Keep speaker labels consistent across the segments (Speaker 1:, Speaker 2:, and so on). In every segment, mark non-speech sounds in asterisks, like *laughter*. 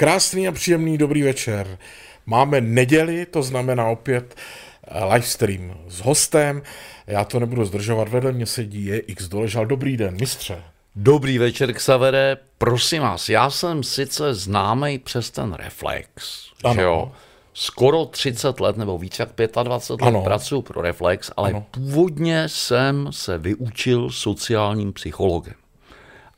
Speaker 1: Krásný a příjemný dobrý večer. Máme neděli, to znamená opět eh, livestream s hostem. Já to nebudu zdržovat, vedle mě sedí je X Doležal. Dobrý den, mistře.
Speaker 2: Dobrý večer, Xavere. Prosím vás, já jsem sice známý přes ten reflex, ano. že jo? Skoro 30 let nebo víc jak 25 ano. let pracuji pro Reflex, ale ano. původně jsem se vyučil sociálním psychologem.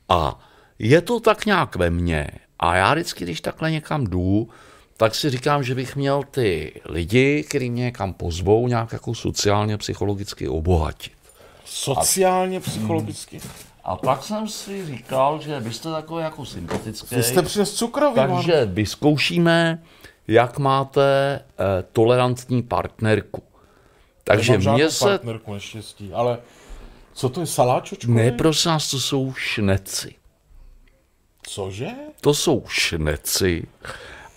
Speaker 2: A je to tak nějak ve mně. A já vždycky, když takhle někam jdu, tak si říkám, že bych měl ty lidi, kteří mě někam pozvou, nějak jako sociálně, psychologicky obohatit.
Speaker 1: Sociálně, psychologicky?
Speaker 2: A pak jsem si říkal, že vy jste takový jako sympatický.
Speaker 1: Vy jste přes cukrový,
Speaker 2: Takže man. vyzkoušíme, jak máte eh, tolerantní partnerku.
Speaker 1: Takže mě se... partnerku neštěstí, ale co to je saláčočko?
Speaker 2: Ne, prosím nás, to jsou šneci.
Speaker 1: Cože?
Speaker 2: To jsou šneci.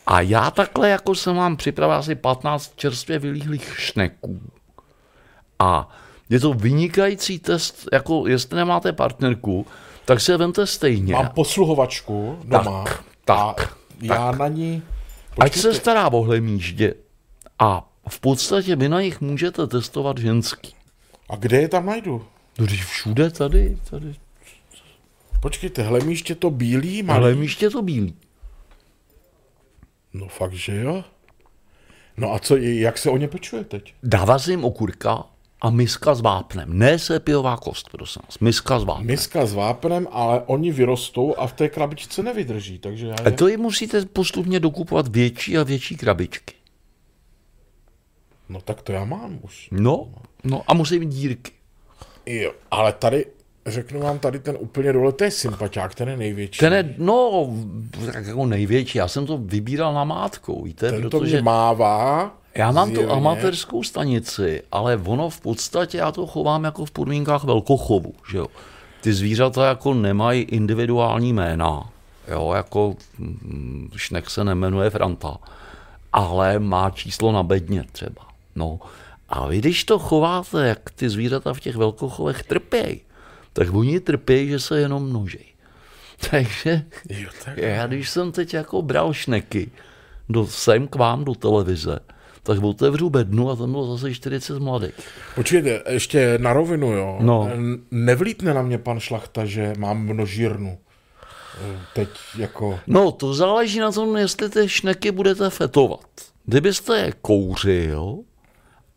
Speaker 2: A já takhle, jako jsem vám připravil asi 15 čerstvě vylíhlých šneků. A je to vynikající test, jako jestli nemáte partnerku, tak si je vemte stejně.
Speaker 1: Mám posluhovačku doma. Tak, tak. já tak. na ní...
Speaker 2: Počkejte. Ať se stará o hlemíždě. A v podstatě vy na nich můžete testovat ženský.
Speaker 1: A kde je tam najdu?
Speaker 2: No, všude tady, tady.
Speaker 1: Počkejte, hlemíště to bílý?
Speaker 2: Malý? Hlemíště to bílý.
Speaker 1: No fakt, že jo? No a co, jak se o ně pečuje teď?
Speaker 2: Dává se jim okurka a miska s vápnem. Ne sepijová kost, prosím vás. Miska s vápnem.
Speaker 1: Miska s vápnem, ale oni vyrostou a v té krabičce nevydrží, takže já
Speaker 2: je... A to jim musíte postupně dokupovat větší a větší krabičky.
Speaker 1: No tak to já mám už.
Speaker 2: No, no a musí mít dírky.
Speaker 1: Jo, ale tady Řeknu vám tady ten úplně dole, to je sympatiák, ten je největší.
Speaker 2: Ten je, no, tak jako největší, já jsem to vybíral na mátkou, víte,
Speaker 1: ten protože... to mává.
Speaker 2: Já mám zjevně. tu amatérskou stanici, ale ono v podstatě, já to chovám jako v podmínkách velkochovu, že jo. Ty zvířata jako nemají individuální jména, jo, jako hm, šnek se nemenuje Franta, ale má číslo na bedně třeba, no. A vy, když to chováte, jak ty zvířata v těch velkochovech trpějí, tak oni trpí, že se jenom množí. *laughs* Takže jo, tak já, když jsem teď jako bral šneky do, sem k vám do televize, tak otevřu bednu a tam bylo zase 40 mladých.
Speaker 1: Počkejte, ještě na rovinu, jo. No. Nevlítne na mě pan Šlachta, že mám množírnu. Teď jako...
Speaker 2: No, to záleží na tom, jestli ty šneky budete fetovat. Kdybyste je kouřil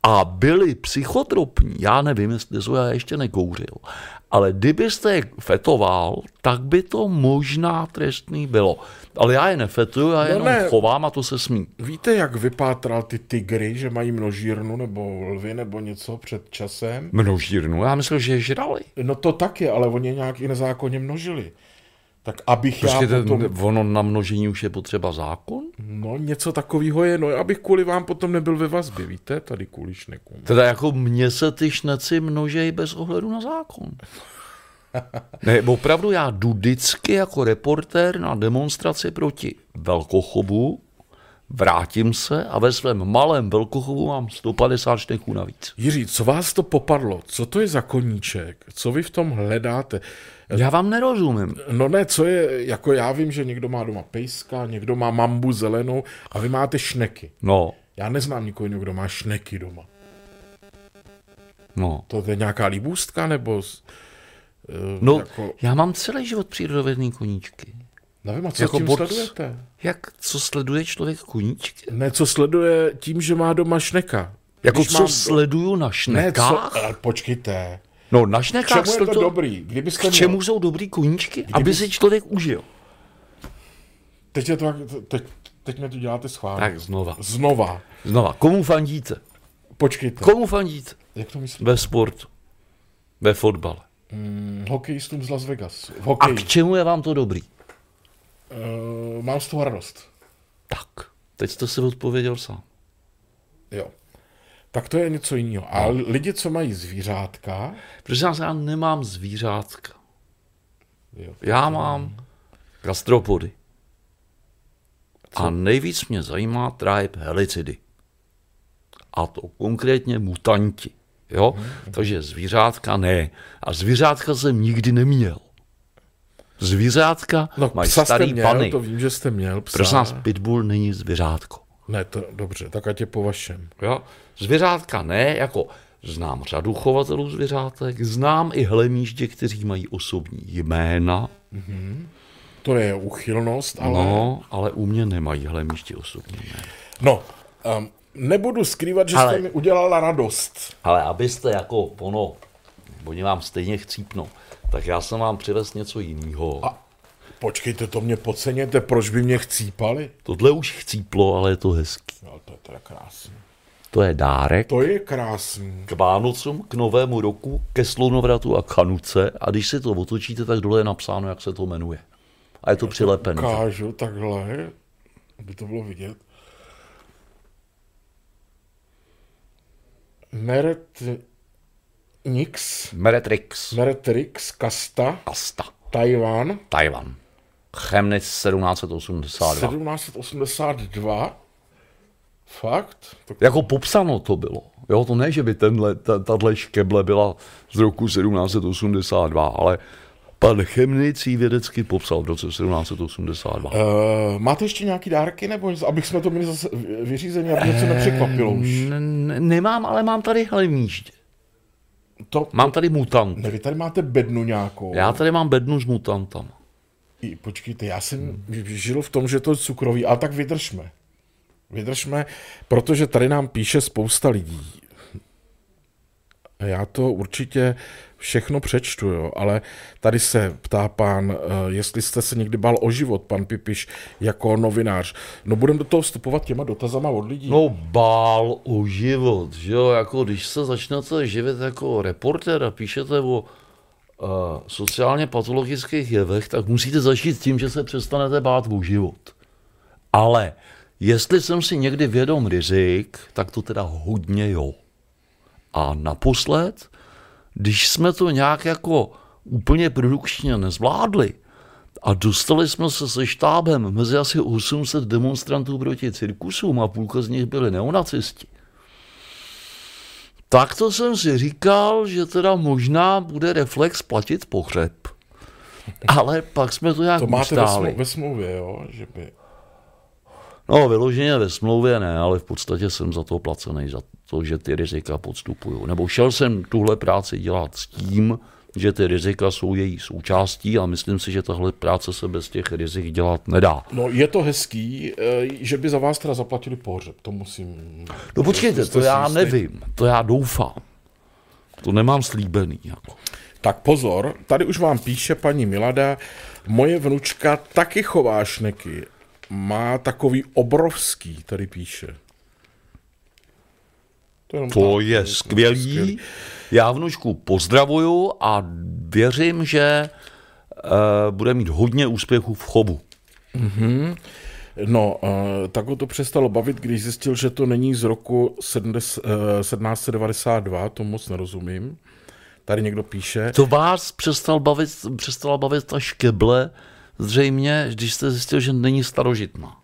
Speaker 2: a byli psychotropní, já nevím, jestli jsou, já ještě nekouřil, ale kdybyste je fetoval, tak by to možná trestný bylo. Ale já je nefetuju, já je no jenom ne. chovám a to se smí.
Speaker 1: Víte, jak vypátral ty tygry, že mají množírnu nebo lvy nebo něco před časem?
Speaker 2: Množírnu? Já myslel, že je žrali.
Speaker 1: No to taky, ale oni nějak i nezákonně množili. Tak abych Počkejte, já potom...
Speaker 2: ono na množení už je potřeba zákon?
Speaker 1: No něco takového je, no abych kvůli vám potom nebyl ve vazbě, víte, tady kvůli šnekům.
Speaker 2: Teda jako mě se ty šneci množejí bez ohledu na zákon. ne, opravdu já jdu vždycky jako reportér na demonstraci proti velkochobu, vrátím se a ve svém malém velkochovu mám 150 šteků navíc.
Speaker 1: Jiří, co vás to popadlo? Co to je za koníček? Co vy v tom hledáte?
Speaker 2: Já vám nerozumím.
Speaker 1: No ne, co je, jako já vím, že někdo má doma pejska, někdo má mambu zelenou a vy máte šneky.
Speaker 2: No.
Speaker 1: Já neznám nikoho, kdo má šneky doma.
Speaker 2: No.
Speaker 1: To je nějaká líbůstka, nebo...
Speaker 2: Uh, no, jako... já mám celý život přírodovědný koníčky.
Speaker 1: Nevím, a co jako tím bod... sledujete?
Speaker 2: Jak, co sleduje člověk koníčky?
Speaker 1: Ne, co sleduje tím, že má doma šneka.
Speaker 2: Jako Když co mám... sleduju na šnekách?
Speaker 1: Ne, co... počkejte.
Speaker 2: No na šnekách
Speaker 1: čemu je to, to dobrý?
Speaker 2: Kdybyste k čemu měl... jsou dobrý koníčky? Kdyby... Aby si člověk užil.
Speaker 1: Teď, je to, teď, teď mě to děláte schválně.
Speaker 2: Tak znova.
Speaker 1: Znova.
Speaker 2: Znova. Komu fandíte?
Speaker 1: Počkejte.
Speaker 2: Komu fandíte?
Speaker 1: Jak to myslíte?
Speaker 2: Ve sportu. Ve fotbale.
Speaker 1: Hmm, hokejistům z Las Vegas.
Speaker 2: V A k čemu je vám to dobrý?
Speaker 1: Uh, mám z toho radost.
Speaker 2: Tak, teď jste si odpověděl sám.
Speaker 1: Jo tak to je něco jiného. A no. lidi, co mají zvířátka...
Speaker 2: Protože já nemám zvířátka. Jo, já mám gastropody. Co? A nejvíc mě zajímá tribe helicidy. A to konkrétně mutanti. Jo? Hmm. Takže zvířátka ne. A zvířátka jsem nikdy neměl. Zvířátka
Speaker 1: No,
Speaker 2: mají starý
Speaker 1: měl,
Speaker 2: pany.
Speaker 1: to vím, že jste měl psa.
Speaker 2: Prosím nás, pitbull není zvířátko.
Speaker 1: Ne, to dobře, tak ať je po vašem.
Speaker 2: Jo? Zvířátka ne, jako znám řadu chovatelů zvířátek, znám i hlemíždě, kteří mají osobní jména,
Speaker 1: To je uchylnost, ale...
Speaker 2: no, ale u mě nemají hlemíždě osobní jména.
Speaker 1: No, um, nebudu skrývat, že
Speaker 2: Ale-
Speaker 1: jste mi udělala radost.
Speaker 2: Ale abyste jako ono, oni vám stejně chcípnou, tak já jsem vám přivez něco jiného.
Speaker 1: A počkejte, to mě podceněte, proč by mě chcípali?
Speaker 2: Tohle už chcíplo, ale je to hezký.
Speaker 1: No, to je teda krásný.
Speaker 2: To je dárek
Speaker 1: To je krásný.
Speaker 2: k Vánocům, k Novému roku, ke Slunovratu a k Chanuce a když si to otočíte, tak dole je napsáno, jak se to jmenuje. A je to přilepené.
Speaker 1: Ukážu takhle, aby to bylo vidět. Meret Nix,
Speaker 2: Meretrix.
Speaker 1: Meretrix, Kasta,
Speaker 2: Kasta.
Speaker 1: Tajvan,
Speaker 2: Tajvan. Chemnitz 1782.
Speaker 1: 1782. Fakt? To
Speaker 2: Jako popsáno to bylo. Jo, to ne, že by tenhle, ta, tahle škeble byla z roku 1782, ale pan Chemnitz ji vědecky popsal v roce 1782.
Speaker 1: Uh, máte ještě nějaký dárky, nebo abych jsme to měli zase vyřízení, aby něco nepřekvapilo už?
Speaker 2: Nemám, ale mám tady hlemíždě.
Speaker 1: To,
Speaker 2: Mám tady mutant.
Speaker 1: ne, vy tady máte bednu nějakou.
Speaker 2: Já tady mám bednu s mutantama.
Speaker 1: I, počkejte, já jsem žil v tom, že to je cukrový, ale tak vydržme. Vydržme, protože tady nám píše spousta lidí. A Já to určitě všechno přečtu, jo, ale tady se ptá pán, eh, jestli jste se někdy bál o život, pan Pipiš, jako novinář. No budeme do toho vstupovat těma dotazama od lidí.
Speaker 2: No bál o život, že jo, jako když se začnete živit jako reportér a píšete o sociálně patologických jevech, tak musíte začít tím, že se přestanete bát o život. Ale jestli jsem si někdy vědom rizik, tak to teda hodně jo. A naposled, když jsme to nějak jako úplně produkčně nezvládli a dostali jsme se se štábem mezi asi 800 demonstrantů proti cirkusům a půlka z nich byli neonacisti, tak to jsem si říkal, že teda možná bude reflex platit pohřeb. Ale pak jsme to nějak
Speaker 1: to máte
Speaker 2: ustáli.
Speaker 1: ve smlouvě, jo, že by...
Speaker 2: No, vyloženě ve smlouvě ne, ale v podstatě jsem za to placený, za to, že ty rizika podstupuju. Nebo šel jsem tuhle práci dělat s tím, že ty rizika jsou její součástí a myslím si, že tahle práce se bez těch rizik dělat nedá.
Speaker 1: No je to hezký, eh, že by za vás teda zaplatili pohřeb, to musím...
Speaker 2: No počkejte, to já nevím, to já doufám. To nemám slíbený. Jako.
Speaker 1: Tak pozor, tady už vám píše paní Milada, moje vnučka taky chová šneky. Má takový obrovský, tady píše. To
Speaker 2: To
Speaker 1: tak,
Speaker 2: je skvělý. Já vnučku pozdravuju a věřím, že uh, bude mít hodně úspěchů v chovu.
Speaker 1: No, uh, tak ho to přestalo bavit, když zjistil, že to není z roku 70, uh, 1792, to moc nerozumím. Tady někdo píše.
Speaker 2: To vás přestal bavit, přestala bavit ta škeble, zřejmě, když jste zjistil, že není starožitná.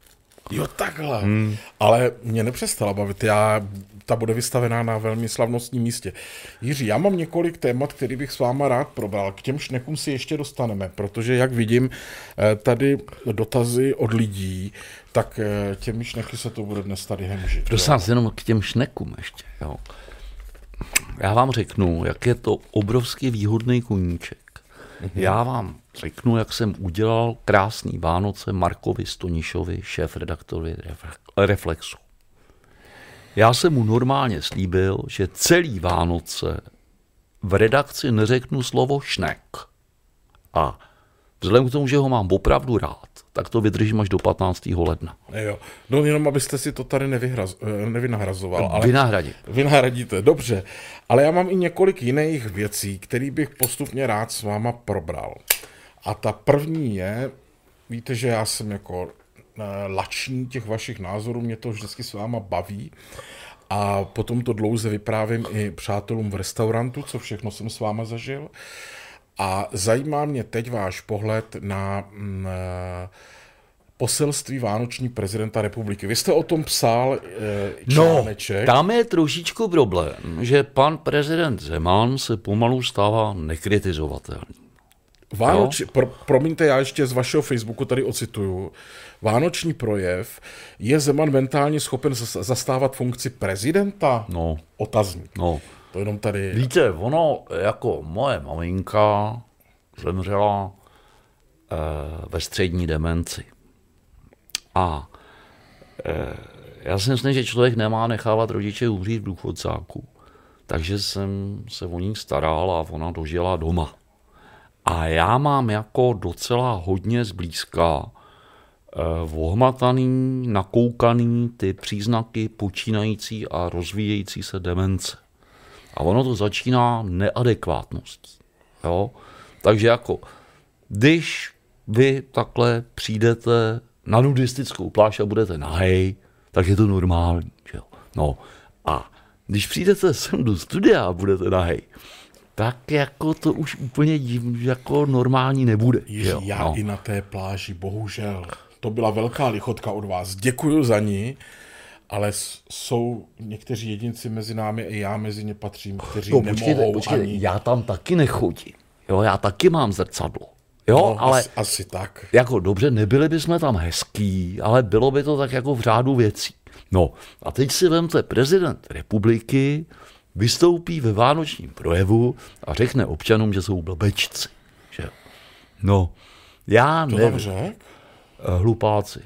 Speaker 1: Jo, takhle. Hmm. Ale mě nepřestala bavit. Já, ta bude vystavená na velmi slavnostním místě. Jiří, já mám několik témat, který bych s váma rád probral. K těm šnekům si ještě dostaneme, protože jak vidím eh, tady dotazy od lidí, tak eh, těmi šneky se to bude dnes tady hemžit.
Speaker 2: Prosím vás, jenom k těm šnekům ještě. Jo. Já vám řeknu, jak je to obrovský výhodný koníček. Já vám řeknu, jak jsem udělal krásný Vánoce Markovi Stonišovi, šéf redaktorovi Reflexu. Já jsem mu normálně slíbil, že celý Vánoce v redakci neřeknu slovo šnek. A vzhledem k tomu, že ho mám opravdu rád, tak to vydržím až do 15. ledna.
Speaker 1: Jo. No jenom, abyste si to tady nevyhraz, eh, nevynahrazoval. Ale...
Speaker 2: Vynahradit.
Speaker 1: Vynahradíte, dobře. Ale já mám i několik jiných věcí, které bych postupně rád s váma probral. A ta první je, víte, že já jsem jako lační těch vašich názorů, mě to vždycky s váma baví. A potom to dlouze vyprávím i přátelům v restaurantu, co všechno jsem s váma zažil. A zajímá mě teď váš pohled na mm, eh, poselství Vánoční prezidenta republiky. Vy jste o tom psal eh, článeček.
Speaker 2: No, tam je trošičku problém, že pan prezident Zeman se pomalu stává nekritizovatelný.
Speaker 1: Vánoč, pro, promiňte, já ještě z vašeho Facebooku tady ocituju. Vánoční projev. Je Zeman mentálně schopen zas- zastávat funkci prezidenta?
Speaker 2: No,
Speaker 1: Otazník.
Speaker 2: no.
Speaker 1: To jenom tady...
Speaker 2: Víte, ono, jako moje maminka zemřela eh, ve střední demenci. A eh, já si myslím, že člověk nemá nechávat rodiče umřít v důchodzáku. Takže jsem se o ní staral a ona dožila doma. A já mám jako docela hodně zblízka eh, ohmataný, nakoukaný ty příznaky počínající a rozvíjející se demence. A ono to začíná neadekvátností. Jo? Takže jako, když vy takhle přijdete na nudistickou pláž a budete nahej, tak je to normální. Že jo? No a když přijdete sem do studia a budete nahej, tak jako to už úplně div, jako normální nebude.
Speaker 1: Ježi,
Speaker 2: jo?
Speaker 1: já
Speaker 2: no.
Speaker 1: i na té pláži, bohužel. To byla velká lichotka od vás. Děkuji za ní, ale jsou někteří jedinci mezi námi, i já mezi ně patřím, kteří
Speaker 2: No,
Speaker 1: nemohou
Speaker 2: počkejte, počkejte,
Speaker 1: ani...
Speaker 2: já tam taky nechodím. Jo, já taky mám zrcadlo. Jo,
Speaker 1: No,
Speaker 2: ale
Speaker 1: asi, asi tak.
Speaker 2: jako dobře, nebyli bychom tam hezký, ale bylo by to tak jako v řádu věcí. No a teď si vemte, prezident republiky vystoupí ve vánočním projevu a řekne občanům, že jsou blbečci. Že? No, já
Speaker 1: To
Speaker 2: nevím.
Speaker 1: řek?
Speaker 2: Eh, Hlupáci.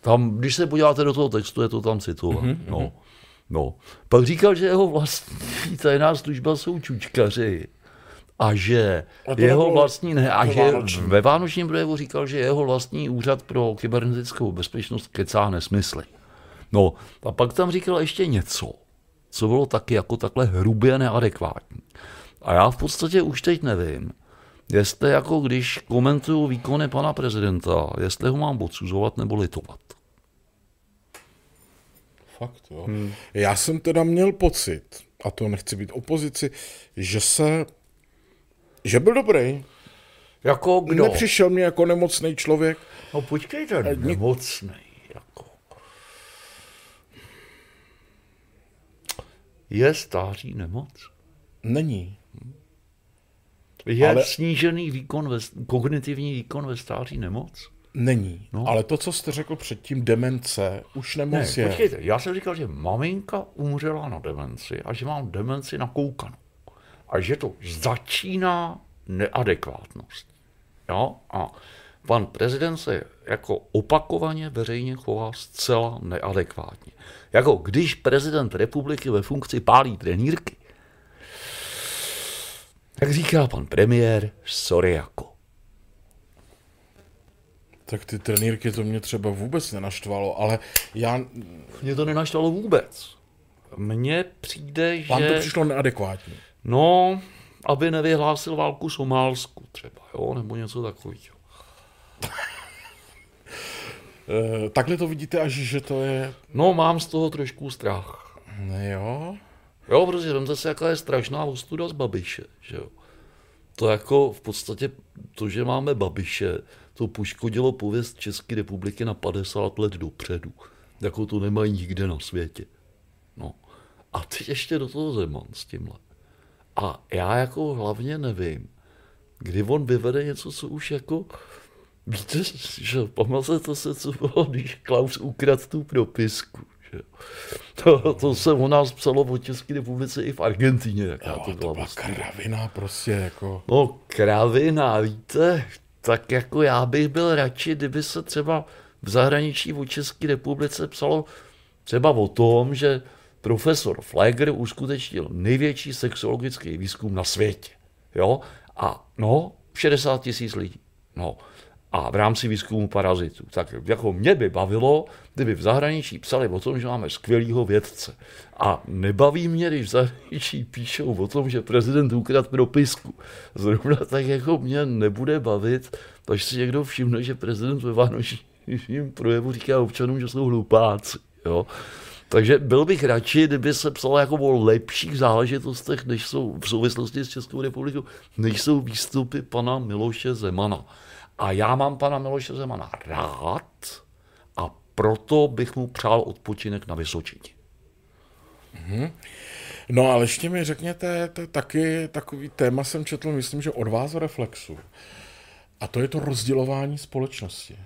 Speaker 2: Tam, když se podíváte do toho textu, je to tam citovat.
Speaker 1: Mhm,
Speaker 2: Mm-hmm. No. no. Pak říkal, že jeho vlastní tajná služba jsou čučkaři. A že
Speaker 1: A to
Speaker 2: jeho vlastní, ne, a že
Speaker 1: Vánočním.
Speaker 2: ve Vánočním projevu říkal, že jeho vlastní úřad pro kybernetickou bezpečnost kecá nesmysly. No, a pak tam říkal ještě něco, co bylo taky jako takhle hrubě neadekvátní. A já v podstatě už teď nevím, jestli jako když komentuju výkony pana prezidenta, jestli ho mám odsuzovat nebo litovat.
Speaker 1: Fakt, jo. Hmm. Já jsem teda měl pocit, a to nechci být opozici, že se, že byl dobrý.
Speaker 2: Jako kdo?
Speaker 1: Nepřišel mě jako nemocný člověk.
Speaker 2: No počkejte, nemocnej. Jako. Je stáří nemoc?
Speaker 1: Není.
Speaker 2: Je
Speaker 1: Ale-
Speaker 2: snížený výkon ve, kognitivní výkon ve stáří nemoc?
Speaker 1: Není.
Speaker 2: No.
Speaker 1: Ale to, co jste řekl předtím, demence, už nemoc
Speaker 2: Ne,
Speaker 1: je.
Speaker 2: počkejte, já jsem říkal, že maminka umřela na demenci a že mám demenci nakoukanou. A že to začíná neadekvátnost. Jo? A pan prezident se jako opakovaně veřejně chová zcela neadekvátně. Jako když prezident republiky ve funkci pálí trenýrky, jak říká pan premiér, sorry jako.
Speaker 1: Tak ty trenýrky to mě třeba vůbec nenaštvalo, ale já,
Speaker 2: Mě to nenaštvalo vůbec. Mně přijde,
Speaker 1: vám
Speaker 2: že...
Speaker 1: to přišlo neadekvátní.
Speaker 2: No, aby nevyhlásil válku Somálsku třeba, jo, nebo něco takového.
Speaker 1: E, takhle to vidíte až, že to je...
Speaker 2: No, mám z toho trošku strach.
Speaker 1: Ne jo?
Speaker 2: Jo, protože vemte si, jaká je strašná ostuda z Babiše, že jo. To jako v podstatě, to, že máme Babiše, to poškodilo pověst České republiky na 50 let dopředu. Jako to nemají nikde na světě. No. A teď ještě do toho Zeman s tímhle. A já jako hlavně nevím, kdy on vyvede něco, co už jako... Víte, že pamatujete se, co bylo, když Klaus ukradl tu propisku. Že? To, to se o nás psalo o České republice i v Argentině, jaká
Speaker 1: Jo,
Speaker 2: to
Speaker 1: to
Speaker 2: byla
Speaker 1: byla
Speaker 2: ostuda.
Speaker 1: kravina prostě jako...
Speaker 2: No, kravina, víte, tak jako já bych byl radši, kdyby se třeba v zahraničí o České republice psalo třeba o tom, že profesor Fleger uskutečnil největší sexologický výzkum na světě. Jo? A no, 60 tisíc lidí. No. A v rámci výzkumu parazitů. Tak jako mě by bavilo, kdyby v zahraničí psali o tom, že máme skvělýho vědce. A nebaví mě, když v zahraničí píšou o tom, že prezident ukradl propisku. Zrovna tak jako mě nebude bavit, až si někdo všimne, že prezident ve vánočním projevu říká občanům, že jsou hlupáci. Jo? Takže byl bych radši, kdyby se psalo jako o lepších záležitostech, než jsou v souvislosti s Českou republikou, než jsou výstupy pana Miloše Zemana. A já mám pana Miloše Zemana rád a proto bych mu přál odpočinek na Vysočině.
Speaker 1: No ale ještě mi řekněte, to taky takový téma jsem četl, myslím, že od vás Reflexu. A to je to rozdělování společnosti.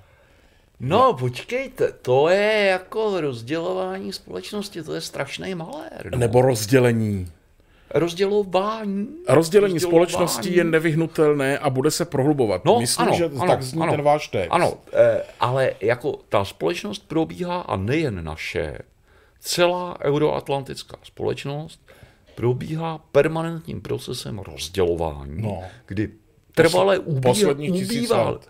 Speaker 2: No, počkejte, to je jako rozdělování společnosti, to je strašný malér. No.
Speaker 1: Nebo rozdělení.
Speaker 2: Rozdělování.
Speaker 1: Rozdělení společnosti je nevyhnutelné a bude se prohlubovat.
Speaker 2: No,
Speaker 1: Myslím,
Speaker 2: ano,
Speaker 1: že
Speaker 2: ano,
Speaker 1: tak zní
Speaker 2: ano,
Speaker 1: ten váš text.
Speaker 2: Ano, eh, ale jako ta společnost probíhá a nejen naše, celá euroatlantická společnost probíhá permanentním procesem rozdělování,
Speaker 1: No.
Speaker 2: kdy trvale
Speaker 1: tisíc
Speaker 2: ubývá.
Speaker 1: let.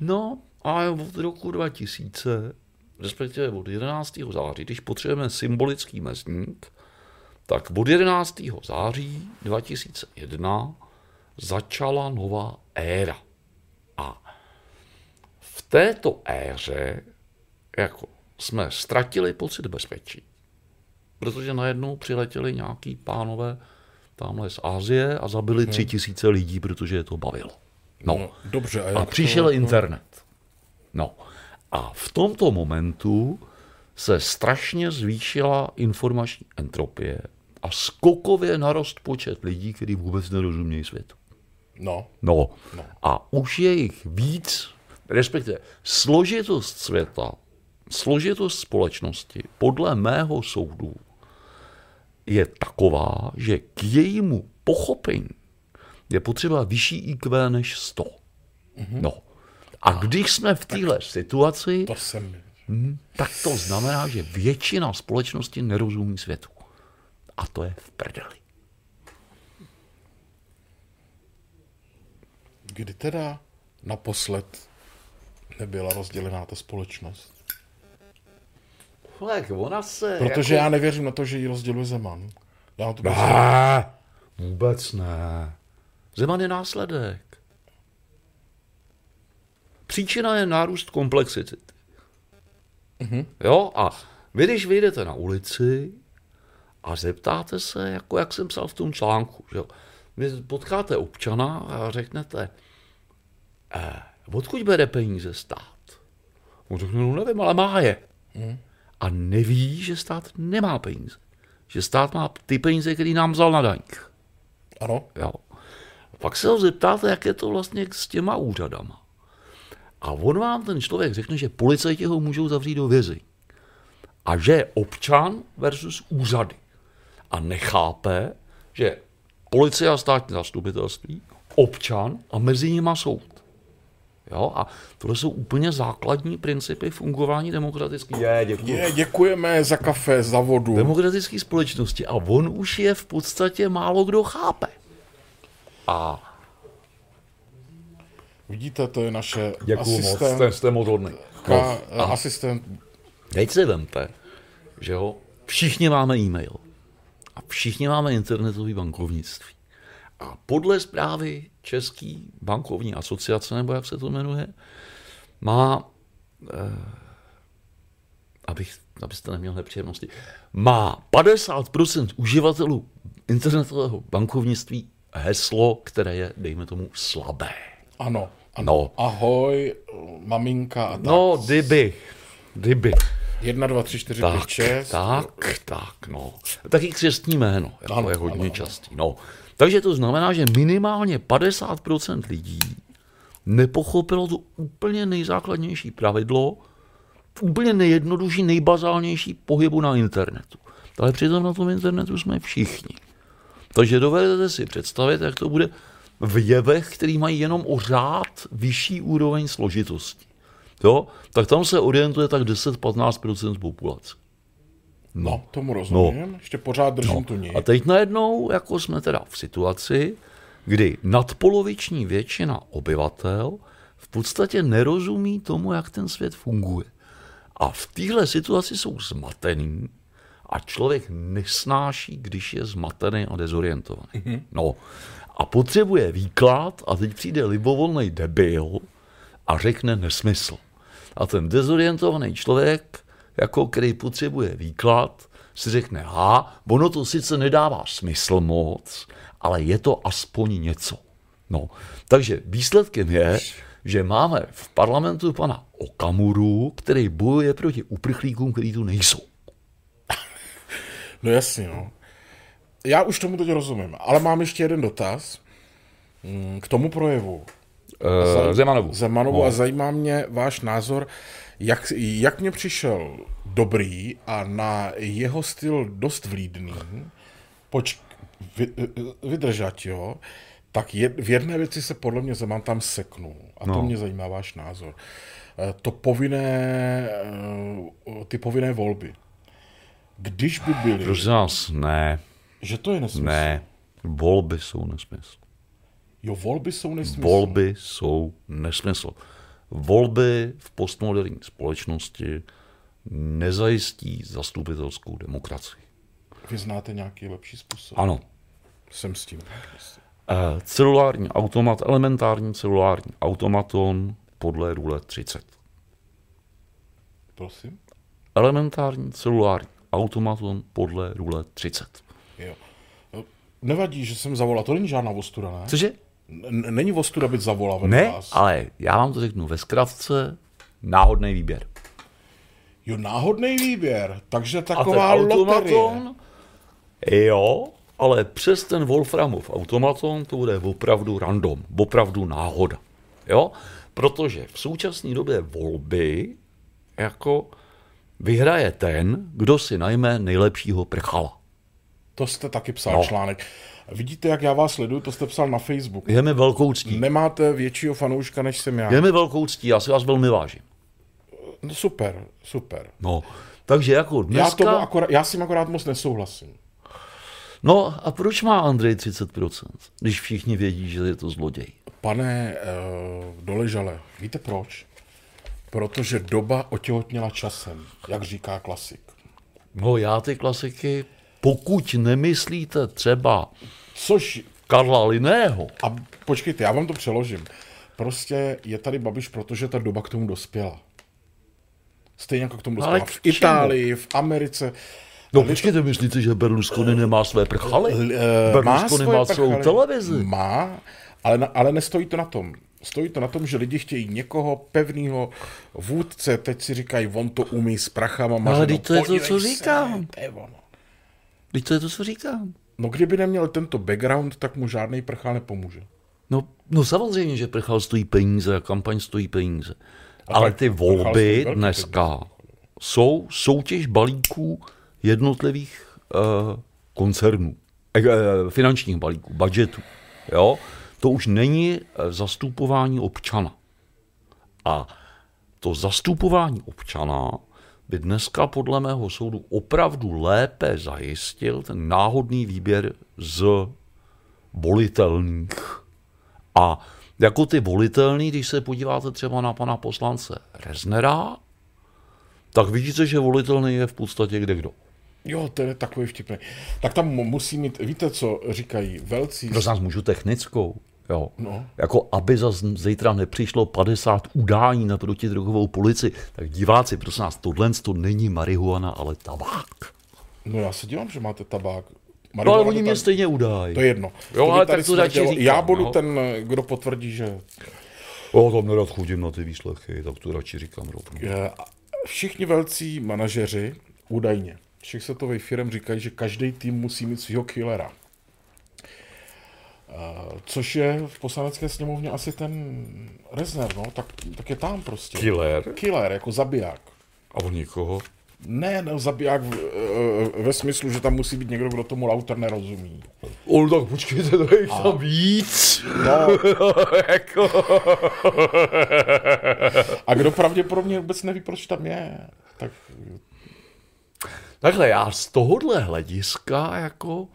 Speaker 2: No a od roku 2000, respektive od 11. září, když potřebujeme symbolický mezník, tak od 11. září 2001 začala nová éra. A v této éře jako jsme ztratili pocit bezpečí, protože najednou přiletěli nějaký pánové tamhle z Ázie a zabili tři tisíce lidí, protože je to bavilo. No.
Speaker 1: No, dobře. A,
Speaker 2: A přišel
Speaker 1: to,
Speaker 2: internet. No. A v tomto momentu se strašně zvýšila informační entropie a skokově narost počet lidí, kteří vůbec nerozumějí světu.
Speaker 1: No,
Speaker 2: No. A už je jich víc, respektive složitost světa, složitost společnosti, podle mého soudu, je taková, že k jejímu pochopení je potřeba vyšší IQ než 100. No. A když jsme v téhle situaci,
Speaker 1: to jsem...
Speaker 2: tak to znamená, že většina společnosti nerozumí světu. A to je v prdeli.
Speaker 1: Kdy teda naposled nebyla rozdělená ta společnost?
Speaker 2: Tak ona se...
Speaker 1: Protože
Speaker 2: jako...
Speaker 1: já nevěřím na to, že ji rozděluje Zeman. Já to.
Speaker 2: Ne, vůbec ne. Zeman je následek. Příčina je nárůst komplexity. Mm-hmm. Jo, a vy, když vyjdete na ulici a zeptáte se, jako jak jsem psal v tom článku, že vy potkáte občana a řeknete, eh, odkud bere peníze stát? On řekne, no nevím, ale má je. Mm. A neví, že stát nemá peníze. Že stát má ty peníze, které nám vzal na daních.
Speaker 1: Ano,
Speaker 2: Jo. Pak se ho zeptáte, jak je to vlastně s těma úřadama. A on vám ten člověk řekne, že policajti ho můžou zavřít do vězení. A že je občan versus úřady. A nechápe, že policie a státní zastupitelství, občan a mezi nimi soud. Jo? A tohle jsou úplně základní principy fungování demokratické. Je, děkuji
Speaker 1: je, děkujeme za kafe, za vodu.
Speaker 2: demokratické společnosti a on už je v podstatě málo kdo chápe. A
Speaker 1: Vidíte, to je naše
Speaker 2: děkuji moc,
Speaker 1: asistent,
Speaker 2: jste, jste moc hodný.
Speaker 1: ka,
Speaker 2: No,
Speaker 1: asistent
Speaker 2: teď si vemte, že jo, všichni máme e-mail a všichni máme internetové bankovnictví. A podle zprávy Český bankovní asociace, nebo jak se to jmenuje, má, eh, abych, abyste neměl nepříjemnosti, má 50% uživatelů internetového bankovnictví heslo, které je, dejme tomu, slabé.
Speaker 1: Ano, ano.
Speaker 2: No.
Speaker 1: Ahoj, maminka a tak.
Speaker 2: No, kdyby, kdyby.
Speaker 1: 1, 2, 3, 4, 5,
Speaker 2: Tak,
Speaker 1: 6.
Speaker 2: tak, tak, no. Taky křestní jméno, jako
Speaker 1: Ano,
Speaker 2: je hodně
Speaker 1: ano.
Speaker 2: častý. No. Takže to znamená, že minimálně 50% lidí nepochopilo to úplně nejzákladnější pravidlo, úplně nejjednodušší, nejbazálnější pohybu na internetu. Ale přitom na tom internetu jsme všichni. Takže dovedete si představit, jak to bude v jevech, který mají jenom o řád vyšší úroveň složitosti. Jo? Tak tam se orientuje tak 10-15% populace.
Speaker 1: No, tomu rozumím. Ještě pořád držím
Speaker 2: No.
Speaker 1: tu ní.
Speaker 2: A teď najednou jako jsme teda v situaci, kdy nadpoloviční většina obyvatel v podstatě nerozumí tomu, jak ten svět funguje. A v téhle situaci jsou zmatený a člověk nesnáší, když je zmatený a dezorientovaný. Mm-hmm. No. A potřebuje výklad a teď přijde libovolný debil a řekne nesmysl. A ten dezorientovaný člověk, jako který potřebuje výklad, si řekne, ha, ono to sice nedává smysl moc, ale je to aspoň něco. No, takže výsledkem je, že máme v parlamentu pana Okamuru, který bojuje proti uprchlíkům, kteří tu nejsou. *laughs*
Speaker 1: No jasně, no. já už tomu teď rozumím, ale mám ještě jeden dotaz mm, k tomu projevu.
Speaker 2: Uh, Zemanovu.
Speaker 1: Zemanovu no. a zajímá mě váš názor, jak, jak mě přišel dobrý a na jeho styl dost vlídný, poč, vy, vydržat, jo, tak je, v jedné věci se podle mě Zeman tam seknul. A no. to mě zajímá váš názor. Eh, to povinné, eh, ty povinné volby. Když by byly...
Speaker 2: Prosím nás, ne.
Speaker 1: Že to je nesmysl?
Speaker 2: Ne. Volby jsou nesmysl.
Speaker 1: Jo, volby jsou nesmysl.
Speaker 2: Volby jsou nesmysl. Volby v postmoderní společnosti nezajistí zastupitelskou demokracii.
Speaker 1: Vy znáte nějaký lepší způsob?
Speaker 2: Ano.
Speaker 1: Jsem s tím.
Speaker 2: Uh, celulární automat, elementární celulární automaton podle rule 30.
Speaker 1: Prosím?
Speaker 2: Elementární celulární automaton podle rule 30.
Speaker 1: Jo. Nevadí, že jsem zavolal, to není žádná ostuda, ne?
Speaker 2: Cože?
Speaker 1: Není ostuda být zavolal
Speaker 2: Ne,
Speaker 1: vás.
Speaker 2: ale já vám to řeknu ve zkratce, náhodný výběr.
Speaker 1: Jo, náhodný výběr, takže
Speaker 2: A
Speaker 1: taková
Speaker 2: ten
Speaker 1: loterie.
Speaker 2: automaton, jo, ale přes ten Wolframov automaton to bude opravdu random, opravdu náhoda. Jo? Protože v současné době volby jako vyhraje ten, kdo si najme nejlepšího prchala.
Speaker 1: To jste taky psal
Speaker 2: No.
Speaker 1: článek. Vidíte, jak já vás sleduju, to jste psal na Facebooku.
Speaker 2: Je mi velkou ctí.
Speaker 1: Nemáte většího fanouška, než jsem já.
Speaker 2: Je mi velkou ctí, já si vás velmi vážím.
Speaker 1: No, super, super.
Speaker 2: No, takže jako
Speaker 1: Já,
Speaker 2: dneska...
Speaker 1: tomu akorát, já s tím akorát moc nesouhlasím.
Speaker 2: No a proč má Andrej 30%, když všichni vědí, že je to zloděj?
Speaker 1: Pane uh, Doležale, víte proč? Protože doba otěhotněla časem, jak říká klasik.
Speaker 2: No já ty klasiky, pokud nemyslíte třeba
Speaker 1: Což,
Speaker 2: Karla Linného,
Speaker 1: a počkejte, já vám to přeložím. Prostě je tady Babiš, protože ta doba k tomu dospěla. Stejně jako k tomu
Speaker 2: Ale
Speaker 1: dospěla
Speaker 2: k
Speaker 1: v? Itálii, v Americe.
Speaker 2: No počkejte, myslíte, že Berlusconi nemá své prchaly?
Speaker 1: Eh,
Speaker 2: Berlusconi má,
Speaker 1: svoje
Speaker 2: svou televizi.
Speaker 1: Má, ale, na, ale nestojí to na tom. Stojí to na tom, že lidi chtějí někoho pevného vůdce, teď si říkají, on to umí s prachama. mařeno,
Speaker 2: vždyť to je to, co
Speaker 1: se,
Speaker 2: říkám.
Speaker 1: to.
Speaker 2: Teď to je to, co říkám.
Speaker 1: No kdyby neměl tento background, tak mu žádný prchal nepomůže.
Speaker 2: No, no samozřejmě, že prchal stojí peníze a kampaň stojí peníze. Ale
Speaker 1: tak
Speaker 2: ty volby dneska jsou soutěž balíků jednotlivých uh, koncernů, eh, eh, finančních balíků, budgetů. Jo? To už není eh, zastupování občana. A to zastupování občana by dneska podle mého soudu opravdu lépe zajistil ten náhodný výběr z volitelných. A jako ty volitelný, když se podíváte třeba na pana poslance Reznera, tak vidíte, že volitelný je v podstatě kde kdo.
Speaker 1: Jo, to je takový vtipný. Tak tam mu- musí mít, víte, co říkají velcí...
Speaker 2: Prosím vás, můžu technickou. Jo.
Speaker 1: No.
Speaker 2: Jako aby zas zítra nepřišlo 50 udání na protidrogovou policii, tak diváci, prosím nás, tohle to není marihuana, ale tabák.
Speaker 1: No já se dívám, že máte tabák.
Speaker 2: No ale
Speaker 1: Marihuana
Speaker 2: oni
Speaker 1: to
Speaker 2: mě
Speaker 1: tam-
Speaker 2: stejně udají.
Speaker 1: To je jedno.
Speaker 2: Jo,
Speaker 1: by
Speaker 2: ale
Speaker 1: tady
Speaker 2: tak to radši říkám,
Speaker 1: Já budu
Speaker 2: no.
Speaker 1: ten, kdo potvrdí, že
Speaker 2: Já tam nerad chodím na ty výslechy, tak to radši říkám rovnou.
Speaker 1: všichni velcí manažeři, údajně, všech světových firm říkají, že každý tým musí mít svého killera. Eh, Což je v poslanecké sněmovně asi ten Rezner, no, tak, tak je tam prostě.
Speaker 2: Killer?
Speaker 1: Killer, jako zabiják.
Speaker 2: A on někoho?
Speaker 1: Ne, ne, zabiják v, eh, ve smyslu, že tam musí být někdo, kdo tomu autor nerozumí.
Speaker 2: On tak počkejte, to je tam víc.
Speaker 1: No, *laughs*
Speaker 2: jako...
Speaker 1: a kdo pravděpodobně vůbec neví, proč tam je. Tak
Speaker 2: Takhle, já z tohohle hlediska, jako,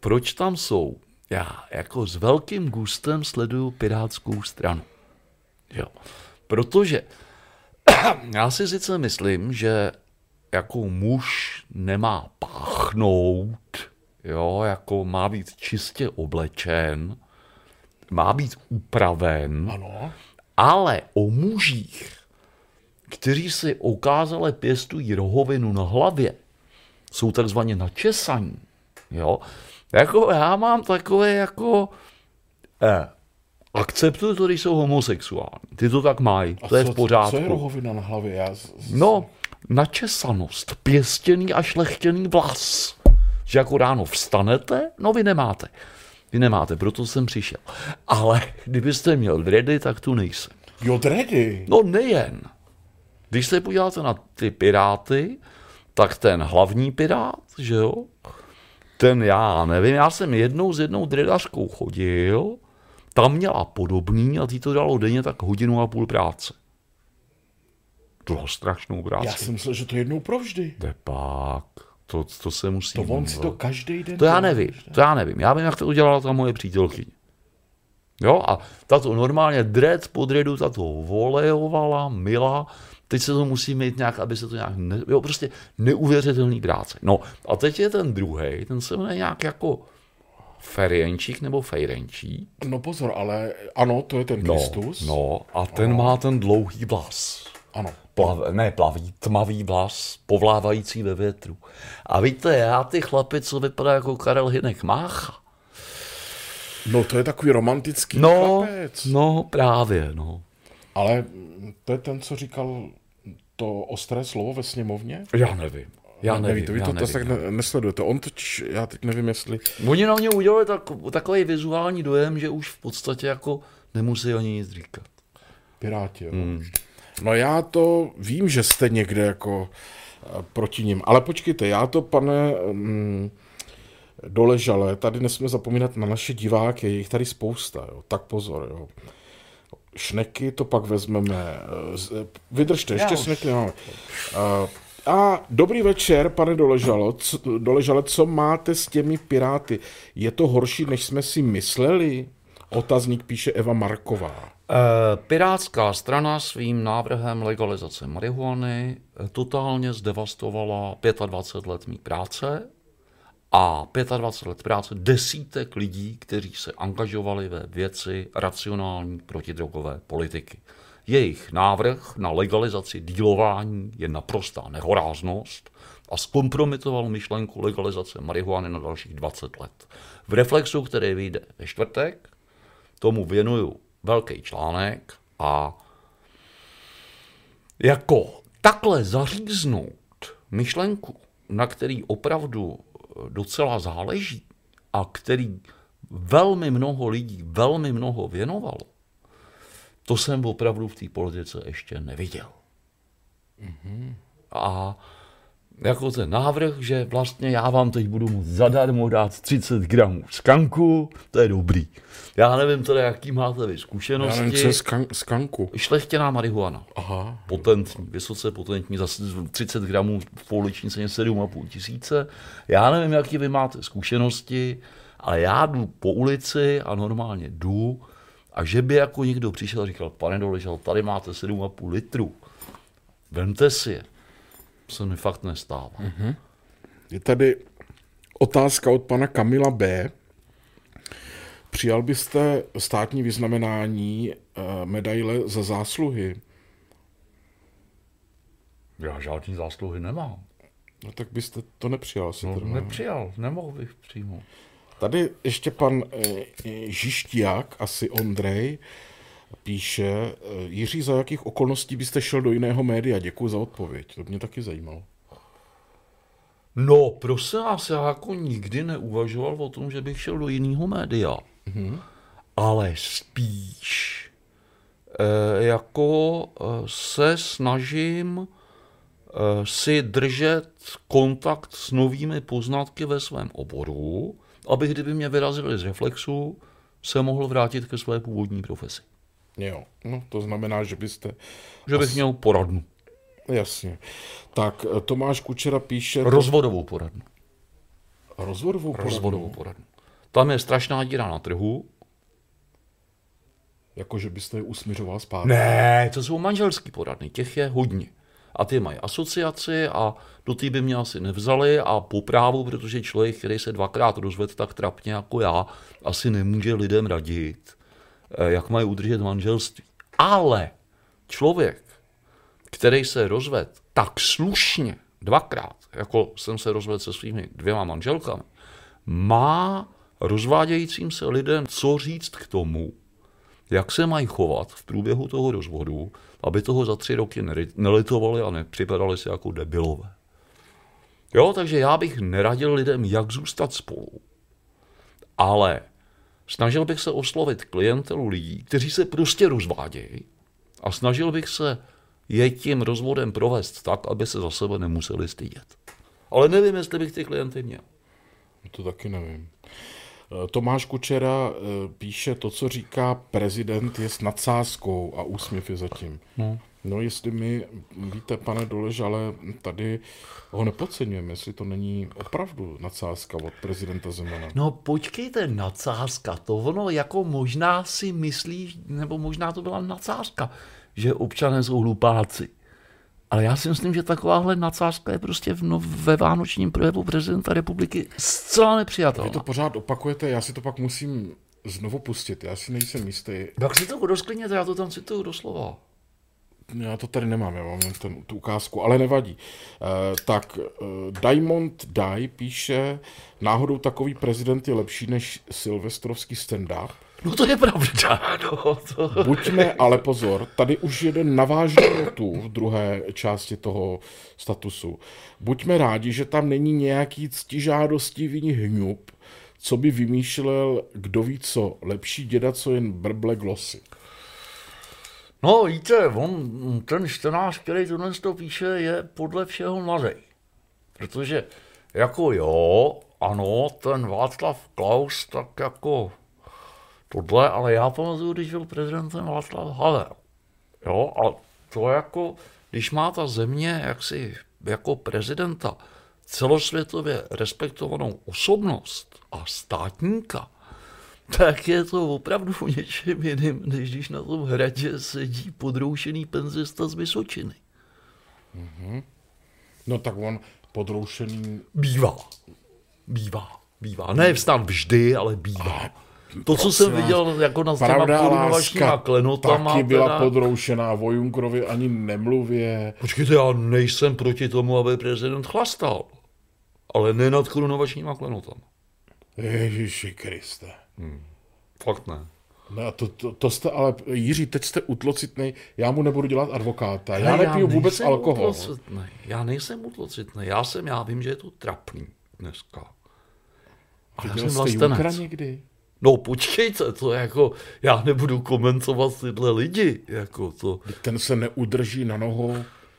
Speaker 2: proč tam jsou? Já jako s velkým gustem sleduju Pirátskou stranu. Jo. Protože *clears throat* já si sice myslím, že jako muž nemá páchnout, jo, jako má být čistě oblečen, má být upraven,
Speaker 1: ano,
Speaker 2: ale o mužích, kteří si okázale pěstují rohovinu na hlavě, jsou takzvaně načesaní, jo, jako já mám takové jako, eh, akceptuju to, když jsou homosexuální, ty to tak mají,
Speaker 1: a
Speaker 2: to je
Speaker 1: co,
Speaker 2: v pořádku.
Speaker 1: Co je rohovina na hlavě? Já, z- z-
Speaker 2: No, načesanost, pěstěný a šlechtěný vlas. Že jako ráno vstanete, no vy nemáte. Vy nemáte, proto jsem přišel. Ale kdybyste měl dready, tak tu nejsem.
Speaker 1: Jo, dready.
Speaker 2: No nejen. Když se podíváte na ty piráty, tak ten hlavní pirát, že jo, ten já nevím, já jsem jednou s jednou dredařkou chodil, tam měla podobný a ty to dalo denně tak hodinu a půl práce. Bylo strašnou práci.
Speaker 1: Já jsem myslel, že to jednou provždy.
Speaker 2: Pak, to, to se musí...
Speaker 1: To on si to každý den
Speaker 2: To já nevím, to já nevím. Já vím, jak to udělala ta moje přítelkyně. Jo, a tato normálně dread po dreadu tato volejovala, mila, teď se to musí mít nějak, aby se to nějak, ne, jo, prostě neuvěřitelný práce. No a teď je ten druhý, ten se jmenuje nějak jako Ferienčík nebo Fejrenčík.
Speaker 1: No pozor, ale ano, to je ten
Speaker 2: No,
Speaker 1: Kristus.
Speaker 2: no, a ten má ten dlouhý vlas.
Speaker 1: Ano.
Speaker 2: Plav, ne plavý, tmavý vlas, povlávající ve větru. A víte, já ty chlapy, co vypadá jako Karel Hynek Mácha,
Speaker 1: No to je takový romantický
Speaker 2: no,
Speaker 1: chlapec.
Speaker 2: no právě, no.
Speaker 1: Ale to je ten, co říkal to ostré slovo ve sněmovně?
Speaker 2: Já nevím. Já nevím,
Speaker 1: Nevíte, vy
Speaker 2: já
Speaker 1: to
Speaker 2: nevím.
Speaker 1: tak ne, nesledujete. On totiž, já teď nevím, jestli...
Speaker 2: Oni na mě udělali tak, takový vizuální dojem, že už v podstatě jako nemusí ani nic říkat.
Speaker 1: Piráti, jo. Hmm. No já to vím, že jste někde jako eh, proti ním. Ale počkejte, já to, pane mm, Doležale, tady nesmíme zapomínat na naše diváky, je jich tady spousta, jo. tak pozor. Jo. Šneky to pak vezmeme. eh, Vydržte, ještě šneky nemáme. Eh, A dobrý večer, pane Doležalo. Co, Doležale, co máte s těmi piráty? Je to horší, než jsme si mysleli? Otazník píše Eva Marková.
Speaker 2: Eh, Pirátská strana svým návrhem legalizace marihuany totálně zdevastovala 25 let mý práce a 25 let práce desítek lidí, kteří se angažovali ve věci racionální protidrogové politiky. Jejich návrh na legalizaci dílování je naprostá nehoráznost a zkompromitoval myšlenku legalizace marihuany na dalších 20 let. V Reflexu, který vyjde ve čtvrtek, tomu věnuju velký článek a jako takhle zaříznout myšlenku, na který opravdu docela záleží a který velmi mnoho lidí, velmi mnoho věnovalo, to jsem opravdu v té politice ještě neviděl. A jako ten návrh, že vlastně já vám teď budu moct zadarmo dát 30 gramů skanku, to je dobrý. Já nevím teda, jaký máte vy
Speaker 1: Já nevím,
Speaker 2: zkušenosti.
Speaker 1: co je skan- skanku.
Speaker 2: Šlechtěná marihuana.
Speaker 1: Aha.
Speaker 2: Potentní, vysoce potentní, zase 30 gramů v pouliční ceně 7,5 tisíce. Já nevím, jaký vy máte zkušenosti, ale já jdu po ulici a normálně jdu a že by jako někdo přišel a říkal, pane Doležal, tady máte 7,5 litru, vemte si je. To se mi fakt nestává. Mm-hmm.
Speaker 1: Je tady otázka od pana Kamila B. Přijal byste státní vyznamenání eh, medaile za zásluhy?
Speaker 2: Já žádný zásluhy nemám.
Speaker 1: No tak byste to nepřijal. Si
Speaker 2: No,
Speaker 1: ne?
Speaker 2: nepřijal, nemohl bych přijmout.
Speaker 1: Tady ještě pan eh, Žišťák, asi Ondrej, píše, eh, Jiří, za jakých okolností byste šel do jiného média? Děkuji za odpověď. To mě taky zajímalo.
Speaker 2: No, prosím vás, já jako nikdy neuvažoval o tom, že bych šel do jiného média. Mm-hmm. Ale spíš e, jako e, se snažím e, si držet kontakt s novými poznatky ve svém oboru, abych, kdyby mě vyrazili z reflexu, se mohl vrátit ke své původní profesi.
Speaker 1: Jo, no to znamená, že byste...
Speaker 2: Že bych měl poradnu.
Speaker 1: Jasně. Tak eh, Tomáš Kučera píše...
Speaker 2: Rozvodovou poradnu.
Speaker 1: Rozvodovou poradnu?
Speaker 2: Rozvodovou poradnu. Tam je strašná díra na trhu,
Speaker 1: Jako, že byste je usměřoval zpátky.
Speaker 2: Ne, to jsou manželský poradny, těch je hodně. A ty mají asociaci a do té by mě asi nevzali a po právu, protože člověk, který se dvakrát rozvedl tak trapně jako já, asi nemůže lidem radit, jak mají udržet manželství. Ale člověk, který se rozvedl tak slušně dvakrát, jako jsem se rozvedl se svými dvěma manželkami, má rozvádějícím se lidem co říct k tomu, jak se mají chovat v průběhu toho rozvodu, aby toho za tři roky nelitovali a nepřipadali si jako debilové. Jo, takže já bych neradil lidem, jak zůstat spolu. Ale snažil bych se oslovit klientelu lidí, kteří se prostě rozvádějí a snažil bych se je tím rozvodem provést tak, aby se za sebe nemuseli stydět. Ale nevím, jestli bych ty klienty měl.
Speaker 1: To taky nevím. Eh, Tomáš Kučera eh, píše to, co říká prezident, je s nadsázkou a úsměv je zatím. No. No jestli my, víte, pane Doležale, tady ho nepodceňujeme, jestli to není opravdu nadsázka od prezidenta Zemana.
Speaker 2: No počkejte, nadsázka, to ono jako možná si myslí, nebo možná to byla nadsázka, že občané jsou hlupáci. Ale já si myslím, že takováhle nadsázka je prostě v, no, ve vánočním projevu prezidenta republiky zcela nepřijatelná.
Speaker 1: Vy to pořád opakujete, já si to pak musím znovu pustit, já si nejsem jistý.
Speaker 2: Jak si to rozklidněte, já to tam cituju doslova.
Speaker 1: Já to tady nemám, já mám jen ten, tu ukázku, ale nevadí. Uh, tak uh, Diamond Die píše, náhodou takový prezident je lepší než silvestrovský stand-up.
Speaker 2: No to je pravda, no. To...
Speaker 1: Buďme, ale pozor, tady už jeden navážný notu v druhé části toho statusu. Buďme rádi, že tam není nějaký ctižádostivý hňup, co by vymýšlel, kdo ví co, lepší děda, co jen brble glosy.
Speaker 2: No víte, on, ten čtenář, který tohle to píše, je podle všeho mladý. Protože jako jo, ano, ten Václav Klaus, tak jako tohle, ale já pamatuju, když byl prezidentem Václav Havel. Jo, a to jako, když má ta země jaksi jako prezidenta celosvětově respektovanou osobnost a státníka, *laughs* tak je to opravdu o něčem jiným, než když na tom hradě sedí podroušený penzista z Vysočiny.
Speaker 1: Mm-hmm. No tak on podroušený...
Speaker 2: Bývá. Bývá. Bývá. Ne vstan vždy, ale bývá. To, co jsem viděl jako na těma korunovačníma klenotama.
Speaker 1: Taky byla teda... podroušená, Vojunkrovi ani nemluvě.
Speaker 2: Počkejte, já nejsem proti tomu, aby prezident chlastal. Ale ne nad korunovačníma klenotama.
Speaker 1: Ježiši Kriste. Hmm.
Speaker 2: Fakt ne.
Speaker 1: No to, to, to jste, ale Jiří, teď jste utlocitný, já mu nebudu dělat advokáta, já, já nepiju vůbec alkohol.
Speaker 2: Utlocitný. Já nejsem utlocitný, já jsem, já vím, že je to trapný dneska.
Speaker 1: A já jsem vlastenec. někdy?
Speaker 2: No počkejte, to jako, já nebudu komentovat tyhle lidi, jako to.
Speaker 1: Ten se neudrží na nohou.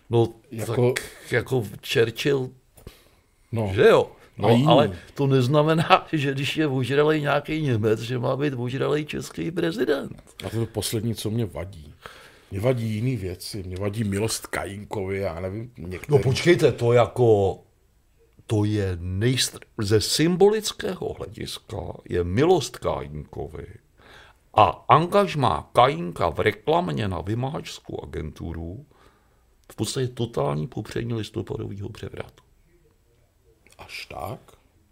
Speaker 2: No, jako, tak, jako Churchill, no. že jo. No, ale to neznamená, *laughs* že když je ožralej nějaký Němec, že má být ožralej český prezident.
Speaker 1: A to je to poslední, co mě vadí. Mě vadí jiný věci, mě vadí milost Kajinkovi, já nevím, některý.
Speaker 2: No počkejte, to jako, to je nejstr... ze symbolického hlediska je milost Kajinkovi a angažmá Kajinka v reklamě na vymahačskou agenturu v podstatě totální popřední listopadového převratu.
Speaker 1: Až tak?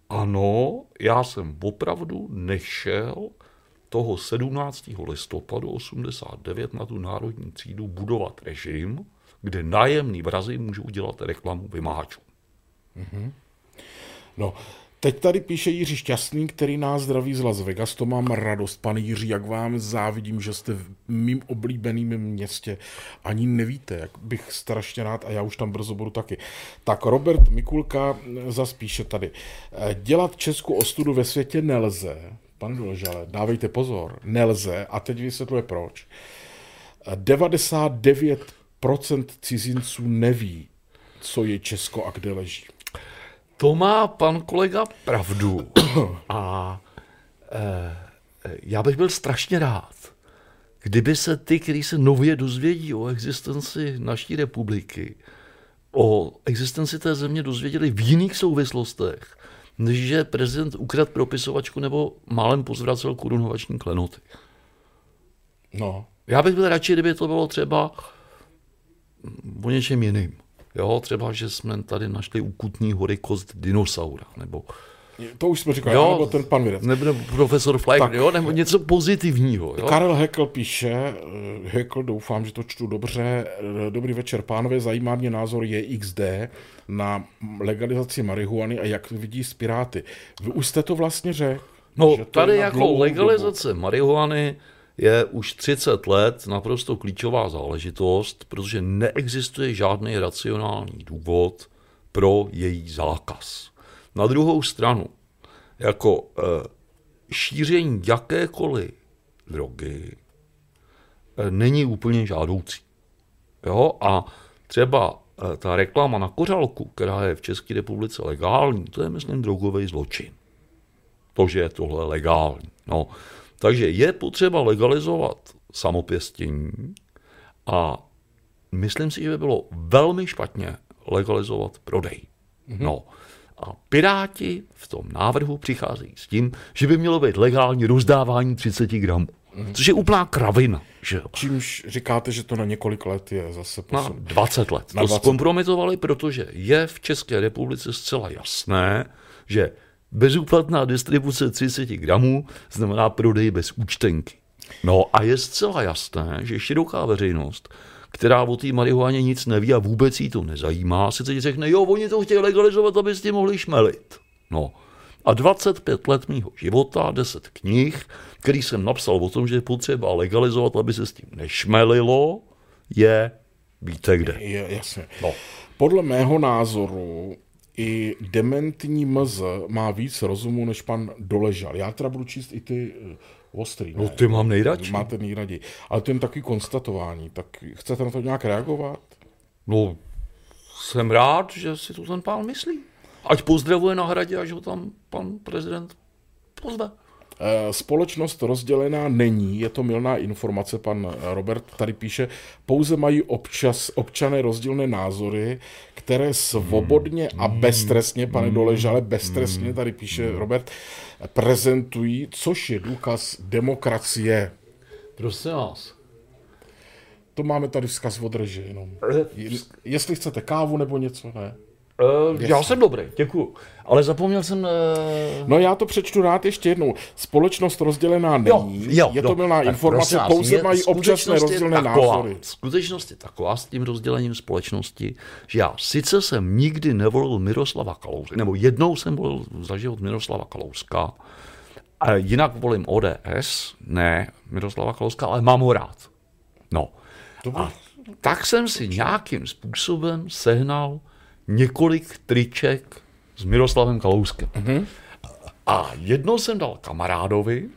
Speaker 2: Ano, já jsem opravdu nešel toho 17. listopadu 89 na tu národní třídu budovat režim, kde nájemní vrazy můžou dělat reklamu vymáhačů.
Speaker 1: Mm-hmm. No, Teď tady píše Jiří Šťastný, který nás zdraví z Las Vegas. To mám radost, pane Jiří, jak vám závidím, že jste v mým oblíbeným městě. Ani nevíte, jak bych strašně rád, a já už tam brzo budu taky. Tak Robert Mikulka zas píše tady. Dělat Česku ostudu ve světě nelze. Pane Doležale, dávejte pozor, nelze. A teď vysvětluje proč. 99% cizinců neví, co je Česko a kde leží.
Speaker 2: To má pan kolega pravdu. A e, já bych byl strašně rád, kdyby se ty, kteří se nově dozvědí o existenci naší republiky, o existenci té země dozvěděli v jiných souvislostech, než že prezident ukrad propisovačku nebo málem pozvracel korunovační klenoty.
Speaker 1: No.
Speaker 2: Já bych byl radši, kdyby to bylo třeba o něčem jiným. Jo, třeba, že jsme tady našli u Kutní hory kost dinosaura, nebo
Speaker 1: to už jsme říkali, jo, nebo ten pan Vědec.
Speaker 2: Nebo, nebo profesor Fleck, jo, nebo něco pozitivního. Jo?
Speaker 1: Karel Hekl píše, eh, Hekl, doufám, že to čtu dobře, eh, dobrý večer, pánové, zajímá mě názor JXD na legalizaci marihuany a jak vidí z Piráty. Vy už jste to vlastně řekl.
Speaker 2: No, tady jako legalizace dobu. marihuany je už 30 let naprosto klíčová záležitost, protože neexistuje žádný racionální důvod, pro její zákaz. Na druhou stranu, jako e, šíření jakékoliv drogy e, není úplně žádoucí. Jo? A třeba e, ta reklama na kořalku, která je v České republice legální, to je, myslím, drogový zločin. To, že je tohle legální. No. Takže je potřeba legalizovat samopěstění a myslím si, že by bylo velmi špatně legalizovat prodej. Mm-hmm. No. A Piráti v tom návrhu přicházejí s tím, že by mělo být legální rozdávání 30 gramů. Mm-hmm. Což je úplná kravina. Že jo?
Speaker 1: Čímž říkáte, že to na několik let je zase
Speaker 2: posun. Na 20 let. Na to 20. zkompromitovali, protože je v České republice zcela jasné, že bezúplatná distribuce 30 gramů znamená prodej bez účtenky. No a je zcela jasné, že široká veřejnost která o té marihuaně nic neví a vůbec jí to nezajímá, se teď řekne, jo, oni to chtějí legalizovat, aby s tím mohli šmelit. No. A 25 let mýho života, 10 knih, který jsem napsal o tom, že je potřeba legalizovat, aby se s tím nešmelilo, je, víte kde.
Speaker 1: Je, jasně. No. Podle mého názoru i dementní mz má víc rozumu než pan Doležal. Já teda budu číst i ty ostrý.
Speaker 2: No ty mám nejradši.
Speaker 1: Máte nejraději. Ale to je takový konstatování. Tak chcete na to nějak reagovat?
Speaker 2: No, jsem rád, že si to ten pán myslí. Ať pozdravuje na hradě, až ho tam pan prezident pozve.
Speaker 1: Eh, společnost rozdělená není, je to milná informace, pan Robert tady píše, pouze mají občas občané rozdílné názory, které svobodně a beztrestně, pane Doležale, beztrestně, tady píše Robert, prezentují, což je důkaz demokracie.
Speaker 2: Prosím vás.
Speaker 1: To máme tady vzkaz od reži jenom. Jestli chcete kávu nebo něco, ne?
Speaker 2: Uh, já jsem dobrý, děkuju. Ale zapomněl jsem... Uh...
Speaker 1: No já to přečtu rád ještě jednou. Společnost rozdělená není. Jo, jo, je to milná informace, nás, pouze mají občasné rozdílné taková, názory.
Speaker 2: Skutečnost je taková s tím rozdělením společnosti, že já sice jsem nikdy nevolil Miroslava Kalouska, nebo jednou jsem volil za život Miroslava Kalouska, a jinak volím ODS, ne Miroslava Kalouska, ale mám ho rád. No. A tak jsem si nějakým způsobem sehnal několik triček s Miroslavem Kalouskem. Mm-hmm. A jedno jsem dal kamarádovi,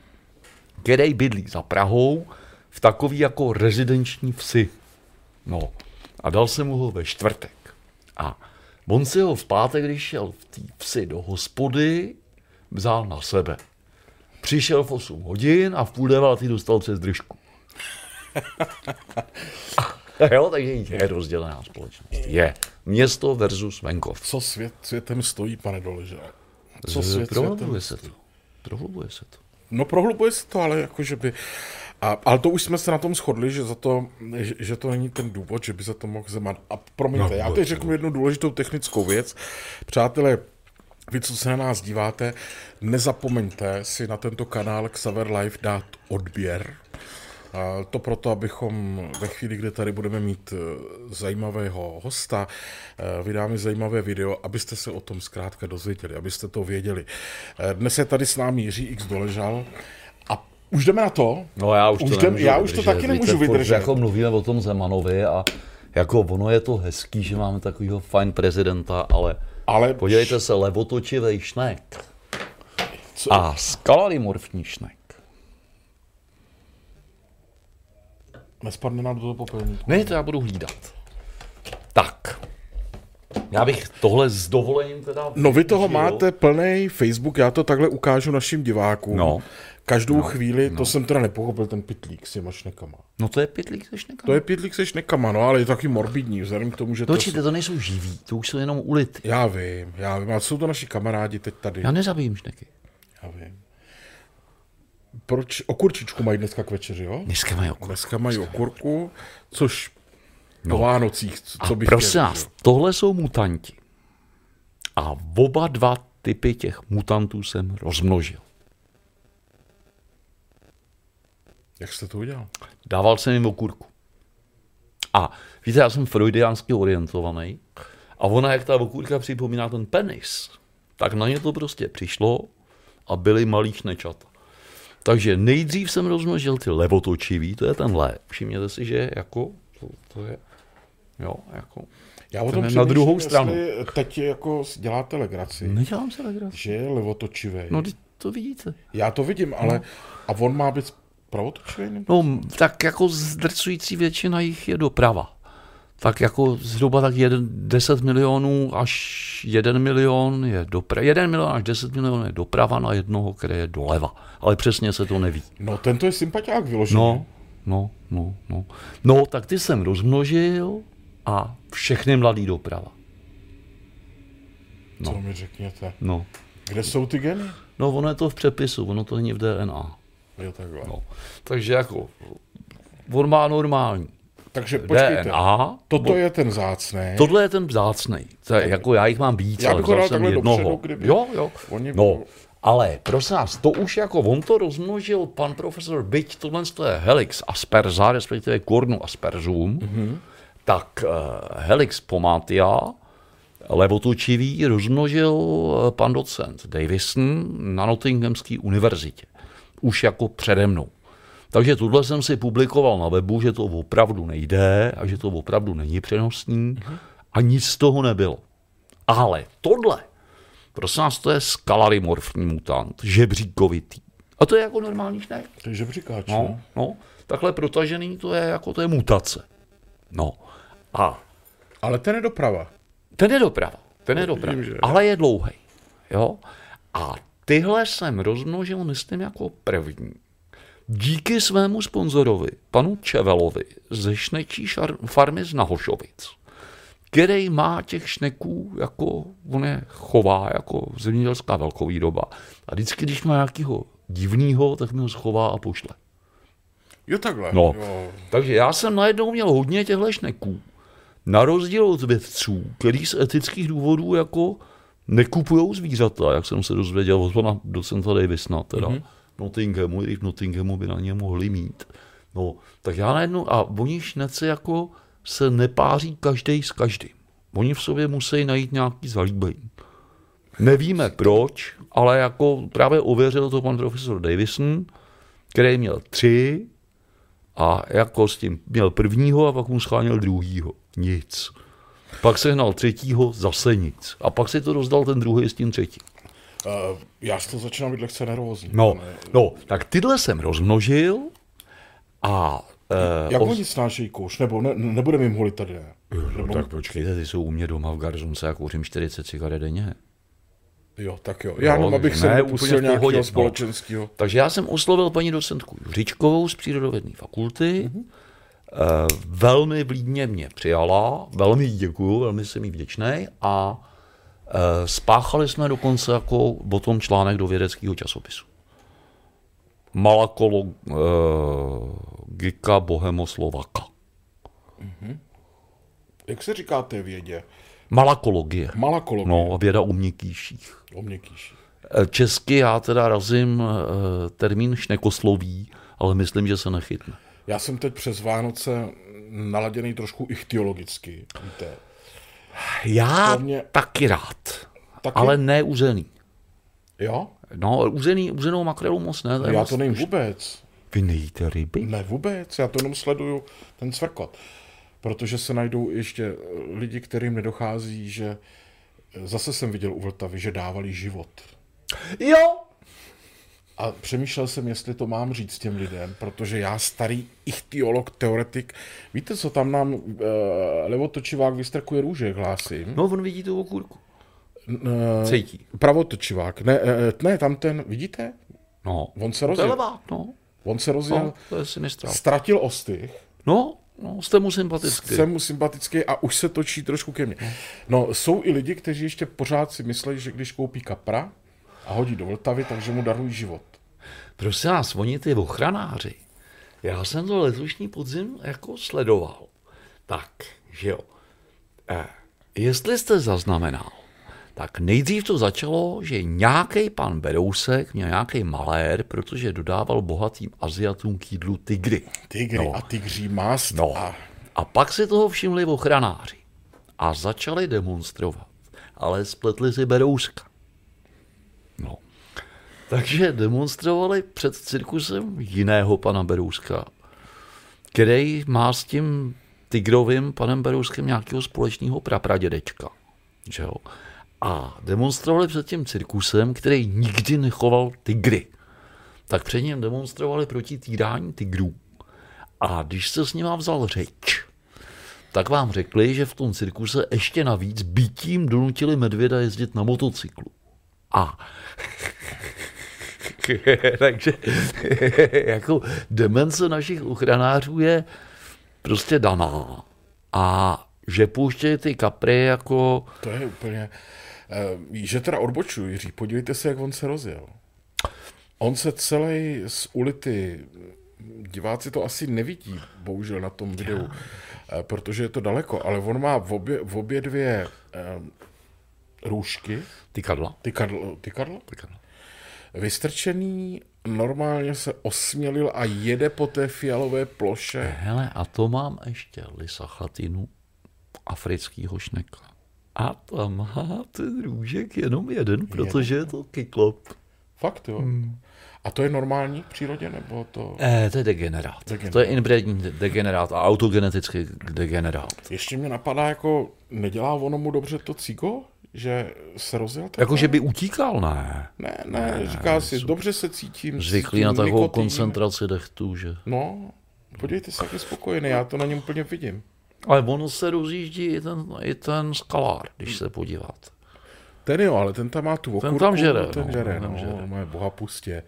Speaker 2: který bydlí za Prahou, v takový jako rezidenční vsi. No. A dal jsem mu ho ve čtvrtek. A on si ho v pátek, když šel v té vsi do hospody, vzal na sebe. Přišel v 8 hodin a v půl devátý dostal přes držku. *laughs* *laughs* jo, takže je rozdělená společnost. Je. Město versus venkov.
Speaker 1: Co svět světem stojí, pane Doleže?
Speaker 2: Co svět prohlubuje se to. Prohlubuje se to.
Speaker 1: No prohlubuje se to, ale jakože by... A, ale to už jsme se na tom shodli, že, za to, že, že to není ten důvod, že by za to mohl Zeman. A promiňte, no, já teď řeknu jednu důležitou technickou věc. Přátelé, vy, co se na nás díváte, nezapomeňte si na tento kanál Xaver Live dát odběr, to proto, abychom ve chvíli, kdy tady budeme mít e, zajímavého hosta, e, vydáme zajímavé video, abyste se o tom zkrátka dozvěděli, abyste to věděli. E, dnes je tady s námi Jiří X Doležal a už jdeme na to.
Speaker 2: No já už,
Speaker 1: už
Speaker 2: to
Speaker 1: jdem, já už to taky nemůžu Víte, vydržet.
Speaker 2: Jako mluvíme o tom Zemanovi a jako ono je to hezký, že máme takového fajn prezidenta, ale, ale podívejte se, levotočivý šnek Co? a skalarymorfní šnek
Speaker 1: Nespadne nám do toho popelníku.
Speaker 2: Ne, to já budu hlídat. Tak. Já bych tohle s dovolením teda...
Speaker 1: No vy toho žil. máte plný Facebook, já to takhle ukážu našim divákům. No. Každou no, chvíli, no. to jsem teda nepochopil, ten pitlík s těma šnekama.
Speaker 2: No to je pitlík se šnekama.
Speaker 1: To je pitlík se šnekama, no ale je taky morbidní, vzhledem k tomu, že
Speaker 2: no, to... Určitě, to nejsou živí, to už jsou jenom ulity.
Speaker 1: Já vím, já vím, ale jsou to naši kamarádi teď tady.
Speaker 2: Já nezabijím šneky.
Speaker 1: Já vím. Proč okurčičku mají dneska k večeři, jo?
Speaker 2: Dneska mají okurku.
Speaker 1: Dneska mají okurku, což no. po Vánocích, co bych
Speaker 2: prosím vás, tohle jsou mutanti. A oba dva typy těch mutantů jsem rozmnožil.
Speaker 1: Jak jste to udělal?
Speaker 2: Dával jsem jim okurku. A víte, já jsem freudiánsky orientovaný a ona, jak ta okurka připomíná ten penis, tak na ně to prostě přišlo a byly malý nečata. Takže nejdřív jsem rozmnožil ty levotočivý, to je tenhle. Všimněte si, že jako, to, to je, jo, jako.
Speaker 1: Já o tom
Speaker 2: na druhou stranu.
Speaker 1: Teď jako děláte legraci,
Speaker 2: Nedělám se legraci.
Speaker 1: že je levotočivý.
Speaker 2: No, to vidíte.
Speaker 1: Já to vidím, ale a on má být pravotočivý?
Speaker 2: No, tak jako zdrcující většina jich je doprava. Tak jako zhruba tak jeden, 10 milionů až 1 milion je doprava. 1 milion až 10 milionů je doprava na jednoho, který je doleva. Ale přesně se to neví.
Speaker 1: No, tento je sympatiák vyložený.
Speaker 2: No, no, no, no. No, tak ty jsem rozmnožil a všechny mladý doprava.
Speaker 1: Co mi řekněte?
Speaker 2: No.
Speaker 1: Kde jsou ty geny?
Speaker 2: No, ono je to v přepisu, ono to není v DNA.
Speaker 1: Jo, takhle.
Speaker 2: No. Takže jako, on má normální
Speaker 1: Takže počkejte.
Speaker 2: DNA.
Speaker 1: Toto je ten zácný.
Speaker 2: Tohle je ten vzácný. Jako já jich mám víc,
Speaker 1: Já
Speaker 2: ale vzal jsem jednoho.
Speaker 1: dopředu, kdyby
Speaker 2: Jo, jo.
Speaker 1: oni
Speaker 2: No, ale prosím vás, to už jako on to rozmnožil pan profesor, byť tohle to je helix asperza, respektive kornu asperzum,
Speaker 1: Mhm.
Speaker 2: tak uh, helix pomatia, levotočivý, rozmnožil eh, pan docent Davison na Nottinghamské univerzitě. Už jako přede mnou. Takže tohle jsem si publikoval na webu, že to opravdu nejde a že to opravdu není přenosný a nic z toho nebylo. Ale tohle, prosím vás, to je skalarimorfní mutant, žebříkovitý. A to je jako normální šnek.
Speaker 1: To je žebříkáč,
Speaker 2: No,
Speaker 1: no.
Speaker 2: no, takhle protažený to je jako to je mutace. No. A
Speaker 1: Ale ten je doprava.
Speaker 2: ten je doprava, ten je doprava,
Speaker 1: vidím, že-
Speaker 2: ale je dlouhý. Jo? A tyhle jsem rozmnožil, myslím, jako první. Díky svému sponzorovi, panu Čevelovi, ze šnečí farmy z Nahošovic, který má těch šneků, jako on je chová jako zemědělská velkovýroba. A vždycky, když má nějakého divného, tak mi ho schová a pošle.
Speaker 1: Jo, takhle.
Speaker 2: No.
Speaker 1: Jo.
Speaker 2: Takže já jsem najednou měl hodně těchto šneků. Na rozdíl od vědců, který z etických důvodů jako nekupují zvířata, jak jsem se dozvěděl od pana docenta Davisna, teda mm-hmm. Nottinghamu, i v Nottinghamu by na ně mohli mít. No, tak já najednou, a oni šneci jako se nepáří každý s každým. Oni v sobě musí najít nějaký zalíbení. Nevíme proč, ale jako právě ověřil to pan profesor Davison, který měl tři a jako s tím měl prvního a pak mu scháněl druhýho. Nic. Pak se hnal třetího, zase nic. A pak si to rozdal ten druhý s tím třetím.
Speaker 1: Uh, já z toho začínám být lehce nervózní.
Speaker 2: No,
Speaker 1: pane.
Speaker 2: no, tak tyhle jsem rozmnožil a... Uh,
Speaker 1: Jak oni snášejí kouř? Nebo ne, nebudeme jim holit tady, ne?
Speaker 2: no, tak počkejte, ty jsou u mě doma v Garzonce a kouřím 40 cigaret denně.
Speaker 1: Jo, tak jo. Já jenom,
Speaker 2: No,
Speaker 1: abych
Speaker 2: ne,
Speaker 1: se
Speaker 2: pohodě,
Speaker 1: nějakého
Speaker 2: no.
Speaker 1: společenského.
Speaker 2: Takže já jsem oslovil paní docentku Juřičkovou z přírodovědné fakulty. Mm-hmm. Velmi vlídně mě přijala, velmi děkuju, velmi jsem jí vděčný a spáchali jsme dokonce jako o tom článek do vědeckého časopisu. Malakologika Bohemoslovaka.
Speaker 1: Jak se říká té vědě?
Speaker 2: Malakologie.
Speaker 1: Malakologie.
Speaker 2: No, věda o měkkýších.
Speaker 1: O měkkýši.
Speaker 2: Eh, Česky já teda razím eh, termín šnekosloví, ale myslím, že se nechytne.
Speaker 1: Já jsem teď přes Vánoce naladěný trošku ichtiologicky, víte.
Speaker 2: Já
Speaker 1: mě-
Speaker 2: taky rád,
Speaker 1: Taky?
Speaker 2: ale ne uzený.
Speaker 1: Jo?
Speaker 2: No, uzený, uzenou makrelu moc ne.
Speaker 1: Já
Speaker 2: moc-
Speaker 1: to nejím vůbec.
Speaker 2: Vy nejíte ryby?
Speaker 1: Ne vůbec, já to jenom sleduju ten cvrkot. Protože se najdou ještě eh, lidi, kterým nedochází, že eh, zase jsem viděl u Vltavy, že dávali život.
Speaker 2: Jo!
Speaker 1: A přemýšlel jsem, jestli to mám říct těm lidem, protože já starý ichtiolog, teoretik, víte, co tam nám uh, levotočivák vystrkuje růže, hlásím?
Speaker 2: No, on vidí tu okurku.
Speaker 1: Uh,
Speaker 2: Cítí.
Speaker 1: pravotočivák, ne, uh, ne, tam ten, vidíte?
Speaker 2: No.
Speaker 1: On se rozjel.
Speaker 2: levák, no.
Speaker 1: On se rozjel,
Speaker 2: no. To je sinistrál.
Speaker 1: ztratil ostych,
Speaker 2: No, no, jste mu sympatický.
Speaker 1: jsem mu sympatický a už se točí trošku ke mně. No, jsou i lidi, kteří ještě pořád si myslí, že když koupí kapra a hodí do Vltavy, takže mu darují život.
Speaker 2: Prosím vás, oni ty ochranáři. Já jsem to letošní podzim jako sledoval. Tak, že jo. Eh, jestli jste zaznamenal, tak nejdřív to začalo, že nějaký pan Berousek měl nějaký malér, protože dodával bohatým Aziatům k jídlu tygry.
Speaker 1: Tygry
Speaker 2: No.
Speaker 1: a tygří mast
Speaker 2: No.
Speaker 1: a
Speaker 2: A pak si toho všimli ochranáři a začali demonstrovat, ale spletli si Berouska. Takže demonstrovali před cirkusem jiného pana Berouska, který má s tím Tigrovým panem Berouskem nějakého společného prapradědečka. Že jo? A demonstrovali před tím cirkusem, který nikdy nechoval tygry. Tak před ním demonstrovali proti týrání tigrů. A když se s ním vzal řeč, tak vám řekli, že v tom cirkuse ještě navíc bytím donutili medvěda jezdit na motocyklu. A *laughs* takže *laughs* jako demence našich ochranářů je prostě daná. A že pouštějí ty kapry jako...
Speaker 1: To je úplně... Uh, že teda odbočuji, Jiří, podívejte se, jak on se rozjel. On se celý z ulity, diváci to asi nevidí, bohužel na tom videu, uh, protože je to daleko, ale on má v obě, v obě dvě uh, růžky.
Speaker 2: Ty kadla.
Speaker 1: Ty kadlo, ty kadlo?
Speaker 2: Ty kadla.
Speaker 1: Vystrčený, normálně se osmělil a jede po té fialové ploše.
Speaker 2: Hele, a to mám ještě lisachatinu afrického šneka. A tam má ten růžek jenom jeden, protože je to kyklop.
Speaker 1: Fakt jo? Hmm. A to je normální v přírodě, nebo to...
Speaker 2: Eh, to je degenerát. degenerát. To je inbrední degenerát a autogenetický degenerát.
Speaker 1: Ještě mě napadá, jako nedělá ono mu dobře to cigo? Že se rozjel
Speaker 2: Jako, že by utíkal, ne.
Speaker 1: Ne, ne, ne říká si, dobře se cítím.
Speaker 2: Zvyklý na takovou koncentraci dechtu, že...
Speaker 1: No, podívejte se, jak je spokojený, já to na něm úplně vidím.
Speaker 2: Ale ono se rozjíždí i ten, i ten skalár, když se podíváte.
Speaker 1: Ten jo, ale ten tam má tu okurku.
Speaker 2: Ten tam žere.
Speaker 1: Ten
Speaker 2: no,
Speaker 1: žere,
Speaker 2: ten
Speaker 1: no,
Speaker 2: žere.
Speaker 1: má boha pustě.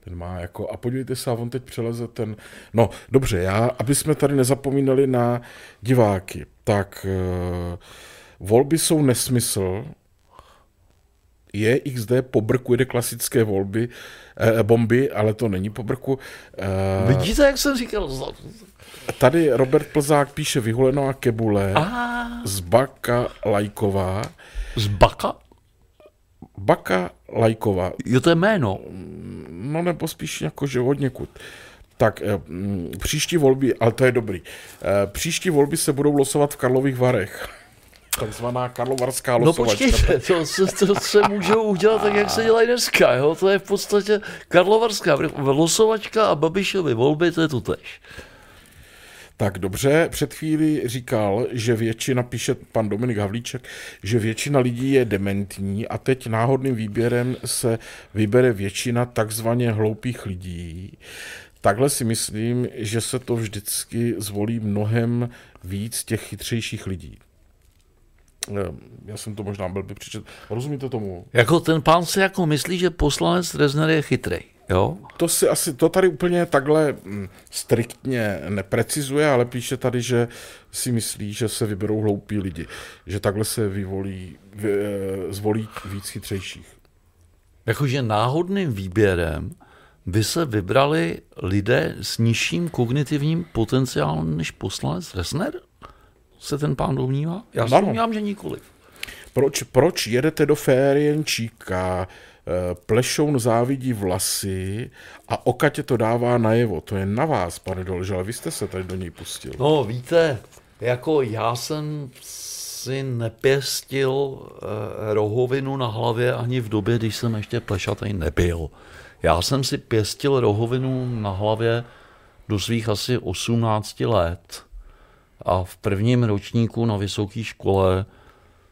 Speaker 1: Ten má jako, a podívejte se, a on teď přeleze ten, no dobře, já, aby jsme tady nezapomínali na diváky, tak uh, volby jsou nesmysl, je XD po brku jede klasické volby, eh, bomby, ale to není po brku.
Speaker 2: Eh, Vidíte, jak jsem říkal?
Speaker 1: Tady Robert Plzák píše vyhulená kebule
Speaker 2: A...
Speaker 1: z Baka Lajková.
Speaker 2: Z Baka?
Speaker 1: Baka Lajková.
Speaker 2: Jo, to je jméno.
Speaker 1: No nebo spíš jako, že od někud. Tak příští volby, ale to je dobrý, příští volby se budou losovat v Karlových Varech. Takzvaná karlovarská losovačka.
Speaker 2: No počkejte, *laughs* to, to, to se můžou udělat tak, jak se dělají dneska. Jo? To je v podstatě karlovarská losovačka a Babišovy volby, to je to tež.
Speaker 1: Tak dobře, před chvíli říkal, že většina, píše pan Dominik Havlíček, že většina lidí je dementní a teď náhodným výběrem se vybere většina takzvaně hloupých lidí. Takhle si myslím, že se to vždycky zvolí mnohem víc těch chytřejších lidí. Já jsem to možná byl by přečet. Rozumíte tomu?
Speaker 2: Jako ten pán si jako myslí, že poslanec Rezner je chytrý. Jo?
Speaker 1: To si asi, to tady úplně takhle mm, striktně neprecizuje, ale píše tady, že si myslí, že se vyberou hloupí lidi. Že takhle se vyvolí, vy, zvolí víc chytřejších.
Speaker 2: Jakože náhodným výběrem by se vybrali lidé s nižším kognitivním potenciálem než poslanec Resner? Se ten pán domnívá? Já si domnívám, že nikoliv.
Speaker 1: Proč, proč jedete do Férienčíka? Plešoun závidí vlasy a okatě to dává najevo. To je na vás, pane Dolže, ale vy jste se tady do něj pustil.
Speaker 2: No, víte, jako já jsem si nepěstil eh, rohovinu na hlavě ani v době, když jsem ještě plešatý nebyl. Já jsem si pěstil rohovinu na hlavě do svých asi 18 let. A v prvním ročníku na vysoké škole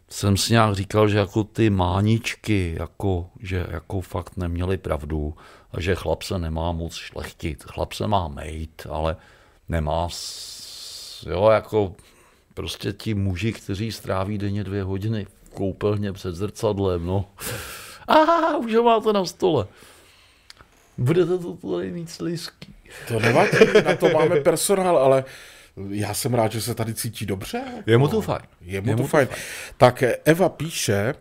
Speaker 2: jsem si nějak říkal, že jako ty máničky, jako, že jako fakt neměli pravdu a že chlap se nemá moc šlechtit. Chlap se má mejt, ale nemá, jo, jako prostě ti muži, kteří stráví denně dvě hodiny v koupelně před zrcadlem, no. *laughs* A už ho máte na stole. Budete to tady mít slizký.
Speaker 1: To nevadí, na to máme personál, ale já jsem rád, že se tady cítí dobře.
Speaker 2: Je mu to fajn.
Speaker 1: Je mu, je to, mu fajn. to fajn. Tak Eva píše,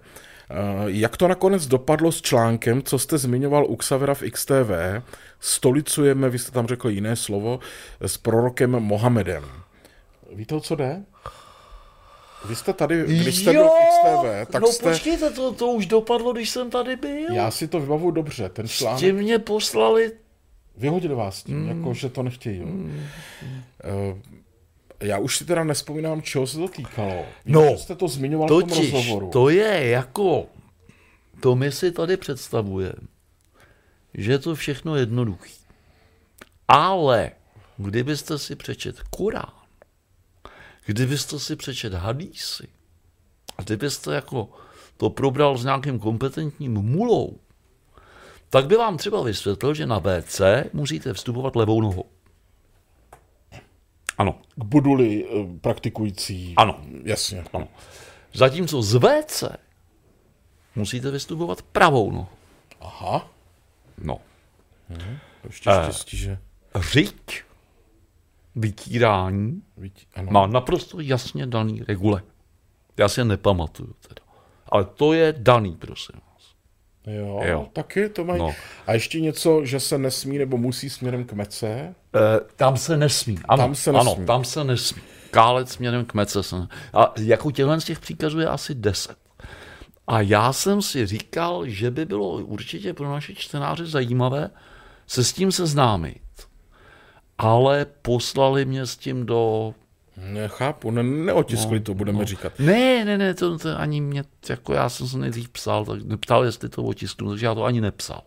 Speaker 1: jak to nakonec dopadlo s článkem, co jste zmiňoval u Xavera v XTV, stolicujeme, vy jste tam řekl jiné slovo, s prorokem Mohamedem. Víte, o co jde? Vy jste tady, když jste jo, byl v XTV, tak
Speaker 2: no
Speaker 1: jste...
Speaker 2: počkejte, to, to už dopadlo, když jsem tady byl.
Speaker 1: Já si to vybavu dobře, ten článek...
Speaker 2: S tím mě poslali...
Speaker 1: Vyhodili vás tím, mm. jako že to nechtějí. Mm. Uh, já už si teda nespomínám, čeho se to týkalo. Víš,
Speaker 2: no,
Speaker 1: jste to zmiňoval
Speaker 2: totiž,
Speaker 1: v tom rozhovoru.
Speaker 2: to je jako, to my si tady představujeme, že je to všechno jednoduché. Ale kdybyste si přečet Kurán, kdybyste si přečet hadísy a kdybyste jako to probral s nějakým kompetentním mulou, tak by vám třeba vysvětlil, že na WC musíte vstupovat levou nohou. Ano.
Speaker 1: K buduli eh, praktikující.
Speaker 2: Ano.
Speaker 1: Jasně.
Speaker 2: Ano. Zatímco z WC musíte vystupovat pravou nohou.
Speaker 1: Aha.
Speaker 2: No.
Speaker 1: Ještě
Speaker 2: Eh.
Speaker 1: štěstí, že...
Speaker 2: Řiď vytírání
Speaker 1: Vidí, ano.
Speaker 2: má naprosto jasně daný regule. Já si je nepamatuju teda. Ale to je daný, prosím.
Speaker 1: Jo,
Speaker 2: Jo.
Speaker 1: taky to mají.
Speaker 2: No.
Speaker 1: A ještě něco, že se nesmí nebo musí směrem k mece.
Speaker 2: E, tam se nesmí. Ano,
Speaker 1: Tam se
Speaker 2: Ano,
Speaker 1: nesmí.
Speaker 2: tam se nesmí. Kálec směrem k mece se. A jako těchhle z těch příkazů je asi deset. A já jsem si říkal, že by bylo určitě pro naše čtenáře zajímavé se s tím seznámit. Ale poslali mě s tím do
Speaker 1: Nechápu, ne, neotiskli
Speaker 2: No,
Speaker 1: to, budeme říkat.
Speaker 2: Ne, ne, ne, to, to ani mě, jako já jsem se nejdřív psal, tak neptal, jestli to otisknu, takže já to ani nepsal.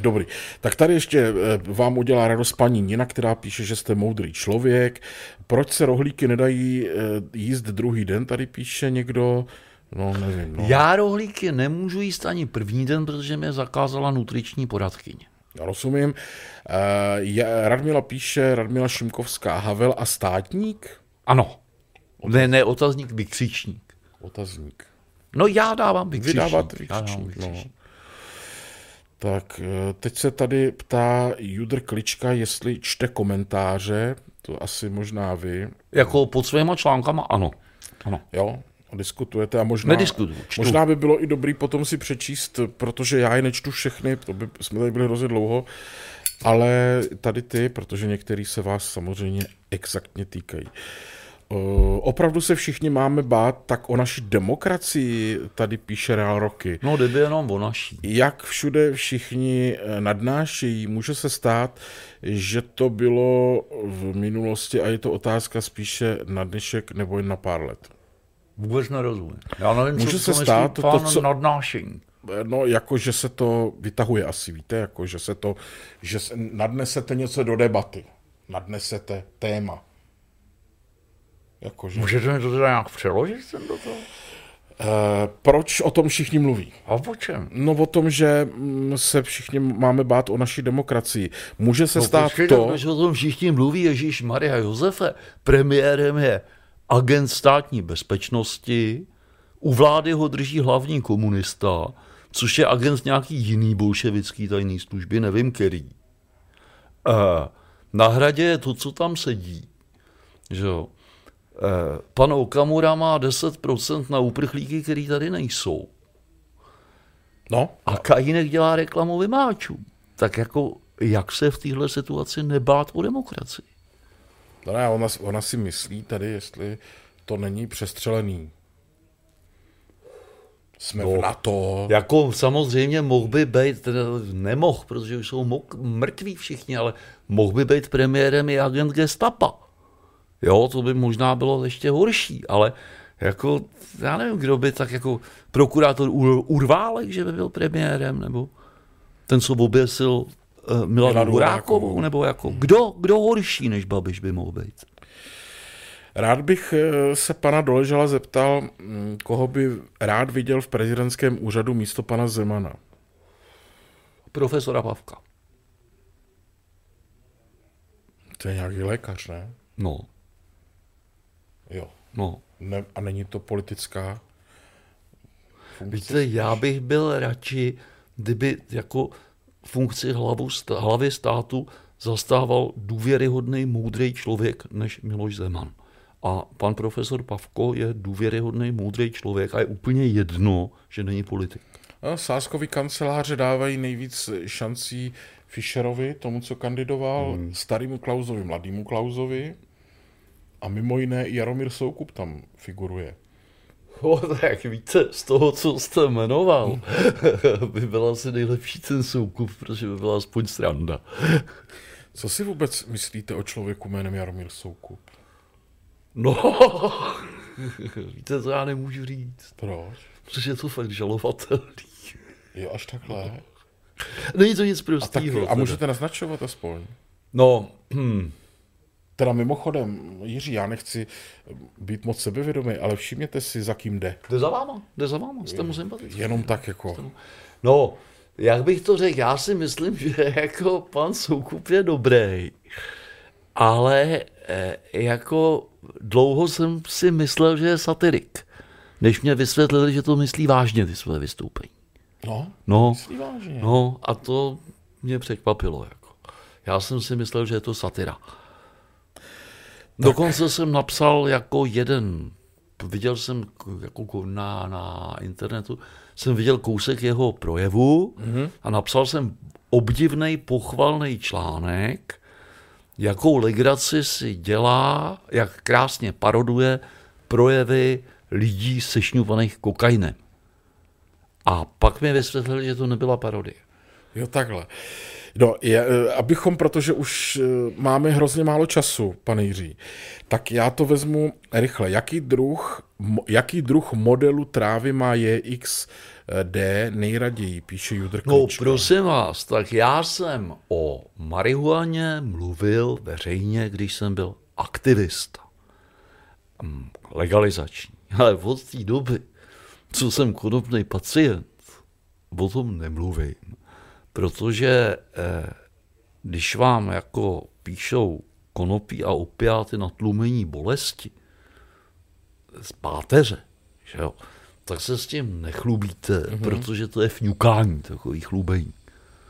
Speaker 1: Dobrý. Tak tady ještě eh, vám udělá radost paní Nina, která píše, že jste moudrý člověk. Proč se rohlíky nedají eh, jíst druhý den, tady píše někdo. No, nevím. No.
Speaker 2: Já rohlíky nemůžu jíst ani první den, protože mě zakázala nutriční poradkyně.
Speaker 1: Rozumím. Eh, je- Radmila píše, Radmila Šimkovská, Havel a státník?
Speaker 2: Ano. Ne, ne, otazník, vykřičník.
Speaker 1: Otazník.
Speaker 2: No já dávám vykřičník.
Speaker 1: Vydávat vykřičník, no. Tak eh, teď se tady ptá Judr Klička, jestli čte komentáře, to asi možná vy,
Speaker 2: Jako pod svýma článkama, ano. Ano.
Speaker 1: jo, diskutujete a možná,
Speaker 2: Nediskutuju, čtu.
Speaker 1: možná by bylo i dobrý potom si přečíst, protože já je nečtu všechny, to by jsme tady byli hrozně dlouho, ale tady ty, protože některý se vás samozřejmě exaktně týkají. Uh, opravdu se všichni máme bát tak o naší demokracii, tady píše Real Roky.
Speaker 2: No, kdyby jenom o naší.
Speaker 1: Jak všude všichni eh, nadnášejí, může se stát, že to bylo v minulosti a je to otázka spíše na dnešek nebo jen na pár let.
Speaker 2: Vůbec nerozumím. Já nevím,
Speaker 1: Může
Speaker 2: co,
Speaker 1: se stát to,
Speaker 2: pán
Speaker 1: co-
Speaker 2: nadnášení.
Speaker 1: No, jako, že se to vytahuje asi, víte, jako, že se to, že se, nadnesete něco do debaty, nadnesete téma. Jakože,
Speaker 2: Můžete mi to teda nějak přeložit sem do toho?
Speaker 1: eh, proč o tom všichni mluví?
Speaker 2: A o čem?
Speaker 1: No o tom, že mm, se všichni máme bát o naší demokracii. Může se stát
Speaker 2: No, počkejte,
Speaker 1: to...
Speaker 2: Když o tom všichni mluví, Ježíš Maria Josefe, premiérem je agent státní bezpečnosti, u vlády ho drží hlavní komunista, což je agent nějaký jiný bolševický tajný služby, nevím který. E, na hradě je to, co tam sedí. Že jo. E, pan Okamura má 10% na uprchlíky, který tady nejsou.
Speaker 1: No,
Speaker 2: A Kajínek dělá reklamu vymáčů. Tak jako, jak se v téhle situaci nebát o demokracii?
Speaker 1: To ne, ona, ona si myslí tady, jestli to není přestřelený. Jsme
Speaker 2: No.
Speaker 1: v NATO.
Speaker 2: Jako samozřejmě mohl by být, nemohl, protože už jsou mok, mrtví všichni, ale mohl by být premiérem i agent gestapa. Jo, to by možná bylo ještě horší, ale jako, já nevím, kdo by tak jako prokurátor Ur- Urválek, že by byl premiérem, nebo ten, co oběsil uh, Hurákovou,
Speaker 1: Hurákovou.
Speaker 2: nebo jako, kdo, kdo horší než Babiš by mohl být?
Speaker 1: Rád bych eh, se pana Doležela zeptal, mm, koho by rád viděl v prezidentském úřadu místo pana Zemana.
Speaker 2: Profesora Pavka.
Speaker 1: To je nějaký lékař, ne?
Speaker 2: No,
Speaker 1: Jo.
Speaker 2: no.
Speaker 1: Ne, a není to politická funkce?
Speaker 2: Víte, já bych byl radši, kdyby jako funkci hlavu, hlavy státu zastával důvěryhodný, moudrý člověk než Miloš Zeman. A pan profesor Pavko je důvěryhodný, moudrý člověk a je úplně jedno, že není politik.
Speaker 1: No, Sáskovi kanceláře dávají nejvíc šancí Fischerovi, tomu, co kandidoval, hmm. starému Klausovi, mladému Klausovi. A mimo jiné i Jaromír Soukup tam figuruje.
Speaker 2: O, *laughs* tak víte, z toho, co jste jmenoval, *laughs* by byl asi nejlepší ten soukup, protože by byla aspoň sranda. *laughs*
Speaker 1: Co si vůbec myslíte o člověku jménem Jaromír Soukup?
Speaker 2: No, víte, to já nemůžu říct,
Speaker 1: Proč?
Speaker 2: protože je to fakt žalovatelný.
Speaker 1: Jo, až takhle.
Speaker 2: Není to nic
Speaker 1: A, tak,
Speaker 2: prostého.
Speaker 1: a můžete naznačovat aspoň?
Speaker 2: No, *clears throat* hm.
Speaker 1: Teda mimochodem, Jiří, já nechci být moc sebevědomý, ale všimněte si, za kým jde.
Speaker 2: Jde za váma, jde za váma, jste mu sympatický.
Speaker 1: Jenom tak jako.
Speaker 2: No, jak bych to řekl, já si myslím, *laughs* že jako pan Soukup je dobrý, ale eh, jako dlouho jsem si myslel, že je satirik, než mě vysvětlili, že to myslí vážně ty své vystoupení.
Speaker 1: No,
Speaker 2: No,
Speaker 1: myslí vážně.
Speaker 2: no a to mě překvapilo. Jako. Já jsem si myslel, že je to satira. Dokonce jsem napsal jako jeden, viděl jsem jako ko- na, na internetu, jsem viděl kousek jeho projevu mm-hmm. a napsal jsem obdivný pochvalný článek, jakou legraci si dělá, jak krásně paroduje projevy lidí sešňupaných kokainem. A pak mi vysvětlili, že to nebyla parodie.
Speaker 1: Jo, takhle. No, je, eh, abychom, protože už eh, máme hrozně málo času, pane Jiří, tak já to vezmu rychle. Jaký druh, jaký druh modelu trávy má JXD nejraději, píše Judr
Speaker 2: No, prosím vás, tak já jsem o marihuaně mluvil veřejně, když jsem byl aktivista. Mm, Legalizační. Ale od té doby, co jsem konopný pacient, o tom nemluvím. Protože eh, když vám jako píšou konopí a opiáty na tlumení bolesti z páteře, že jo, tak se s tím nechlubíte, mm-hmm. protože to je fňukání, takový chlubení.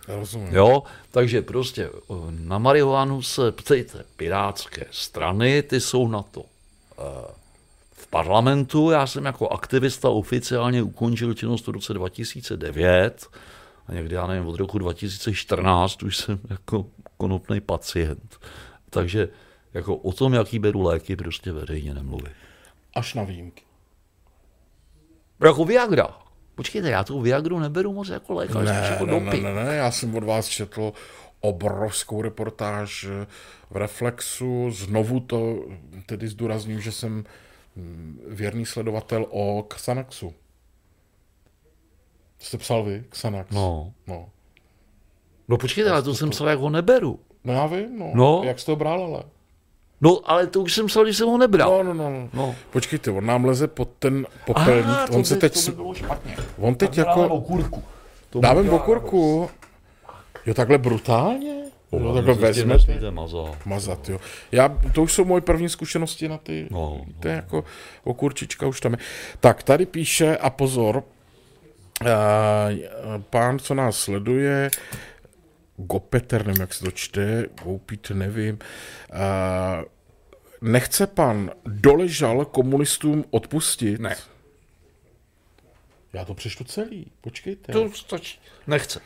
Speaker 1: Rozumím.
Speaker 2: Jo, takže prostě o, na marihuanu se ptejte pirátské strany, ty jsou na to eh, v parlamentu. Já jsem jako aktivista oficiálně ukončil činnost v roce 2009 a někdy, já nevím, od roku 2014 už jsem jako konopný pacient. Takže jako o tom, jaký beru léky, prostě veřejně nemluvím.
Speaker 1: Až na výjimky.
Speaker 2: Jako Viagra. Počkejte, já tu Viagru neberu moc jako lékař,
Speaker 1: Ne,
Speaker 2: jako
Speaker 1: ne, ne, ne, ne, já jsem od vás četl obrovskou reportáž v Reflexu. Znovu to tedy zdůrazním, že jsem mm, věrný sledovatel o Xanaxu. Jste psal vy, Xanax?
Speaker 2: No.
Speaker 1: No,
Speaker 2: No počkejte, ale to jsem psal, jak ho neberu.
Speaker 1: no já vím, no.
Speaker 2: No.
Speaker 1: Jak jste ho bral, ale?
Speaker 2: No, ale to už jsem psal, když jsem ho nebral.
Speaker 1: No, no, no.
Speaker 2: No.
Speaker 1: Počkejte, on nám leze pod ten popelník.
Speaker 2: Aha,
Speaker 1: on se teď...
Speaker 2: to by bylo špatně.
Speaker 1: On teď
Speaker 2: Dáme
Speaker 1: jako...
Speaker 2: okurku. To dělá
Speaker 1: okurku. Jo, takhle brutálně? Jo,
Speaker 2: radost.
Speaker 1: takhle
Speaker 2: To nesmíte mazat.
Speaker 1: mazat, jo. Já, to už jsou moje první zkušenosti na ty,
Speaker 2: No,
Speaker 1: to je jako okurčička už tam je. Tak, tady píše, a pozor, uh, pán, co nás sleduje, Gopeter, nevím, jak se to čte, Goupít, nevím, uh, nechce pan doležal komunistům odpustit?
Speaker 2: Ne.
Speaker 1: Já to přečtu celý, počkejte.
Speaker 2: To stačí. Nechce.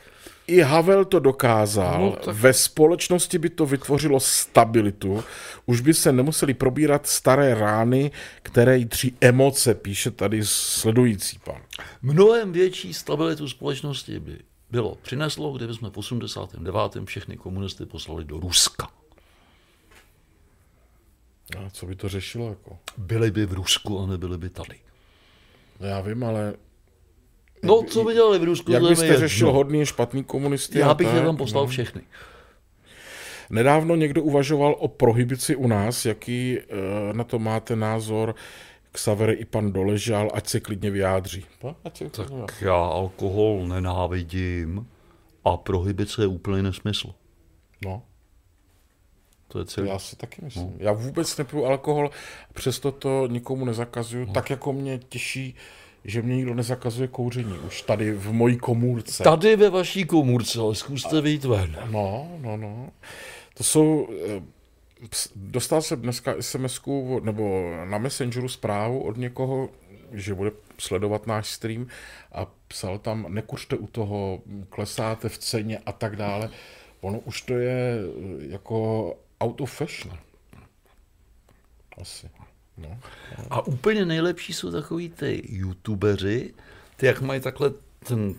Speaker 1: I Havel to dokázal.
Speaker 2: No, tak-
Speaker 1: Ve společnosti by to vytvořilo stabilitu. Už by se nemuseli probírat staré rány, které jitří emoce, píše tady sledující pan.
Speaker 2: Mnohem větší stabilitu společnosti by bylo přineslo, kdyby jsme v 89. všechny komunisty poslali do Ruska.
Speaker 1: A co by to řešilo? Jako?
Speaker 2: Byli by v Rusku a nebyli by tady.
Speaker 1: Já vím, ale
Speaker 2: No, co by dělali v Rusku,
Speaker 1: jak
Speaker 2: je
Speaker 1: byste
Speaker 2: jedno.
Speaker 1: řešil hodný a špatný komunisty?
Speaker 2: Já bych je
Speaker 1: tak?
Speaker 2: tam poslal všechny.
Speaker 1: Nedávno někdo uvažoval o prohibici u nás. Jaký eh, na to máte názor? Xaver i pan Doležal, ať se klidně vyjádří. No, ať se tak.
Speaker 2: Tak já alkohol nenávidím a prohibice je úplný nesmysl.
Speaker 1: No.
Speaker 2: To je celý.
Speaker 1: já si taky myslím. Já vůbec nepiju alkohol, přesto to nikomu nezakazuju. Tak jako mě těší, že mě nikdo nezakazuje kouření. Už tady v mojí komůrce.
Speaker 2: Tady ve vaší komůrce, ale zkuste vyjít ven.
Speaker 1: No, no, no. To jsou... eh, Dostal jsem dneska sms nebo na Messengeru zprávu od někoho, že bude sledovat náš stream a psal tam, nekuřte u toho, klesáte v ceně a tak dále. Ono už to je eh, jako out of fashion. Asi. No.
Speaker 2: A úplně nejlepší jsou takový ty youtubeři, ty jak mají takhle ten...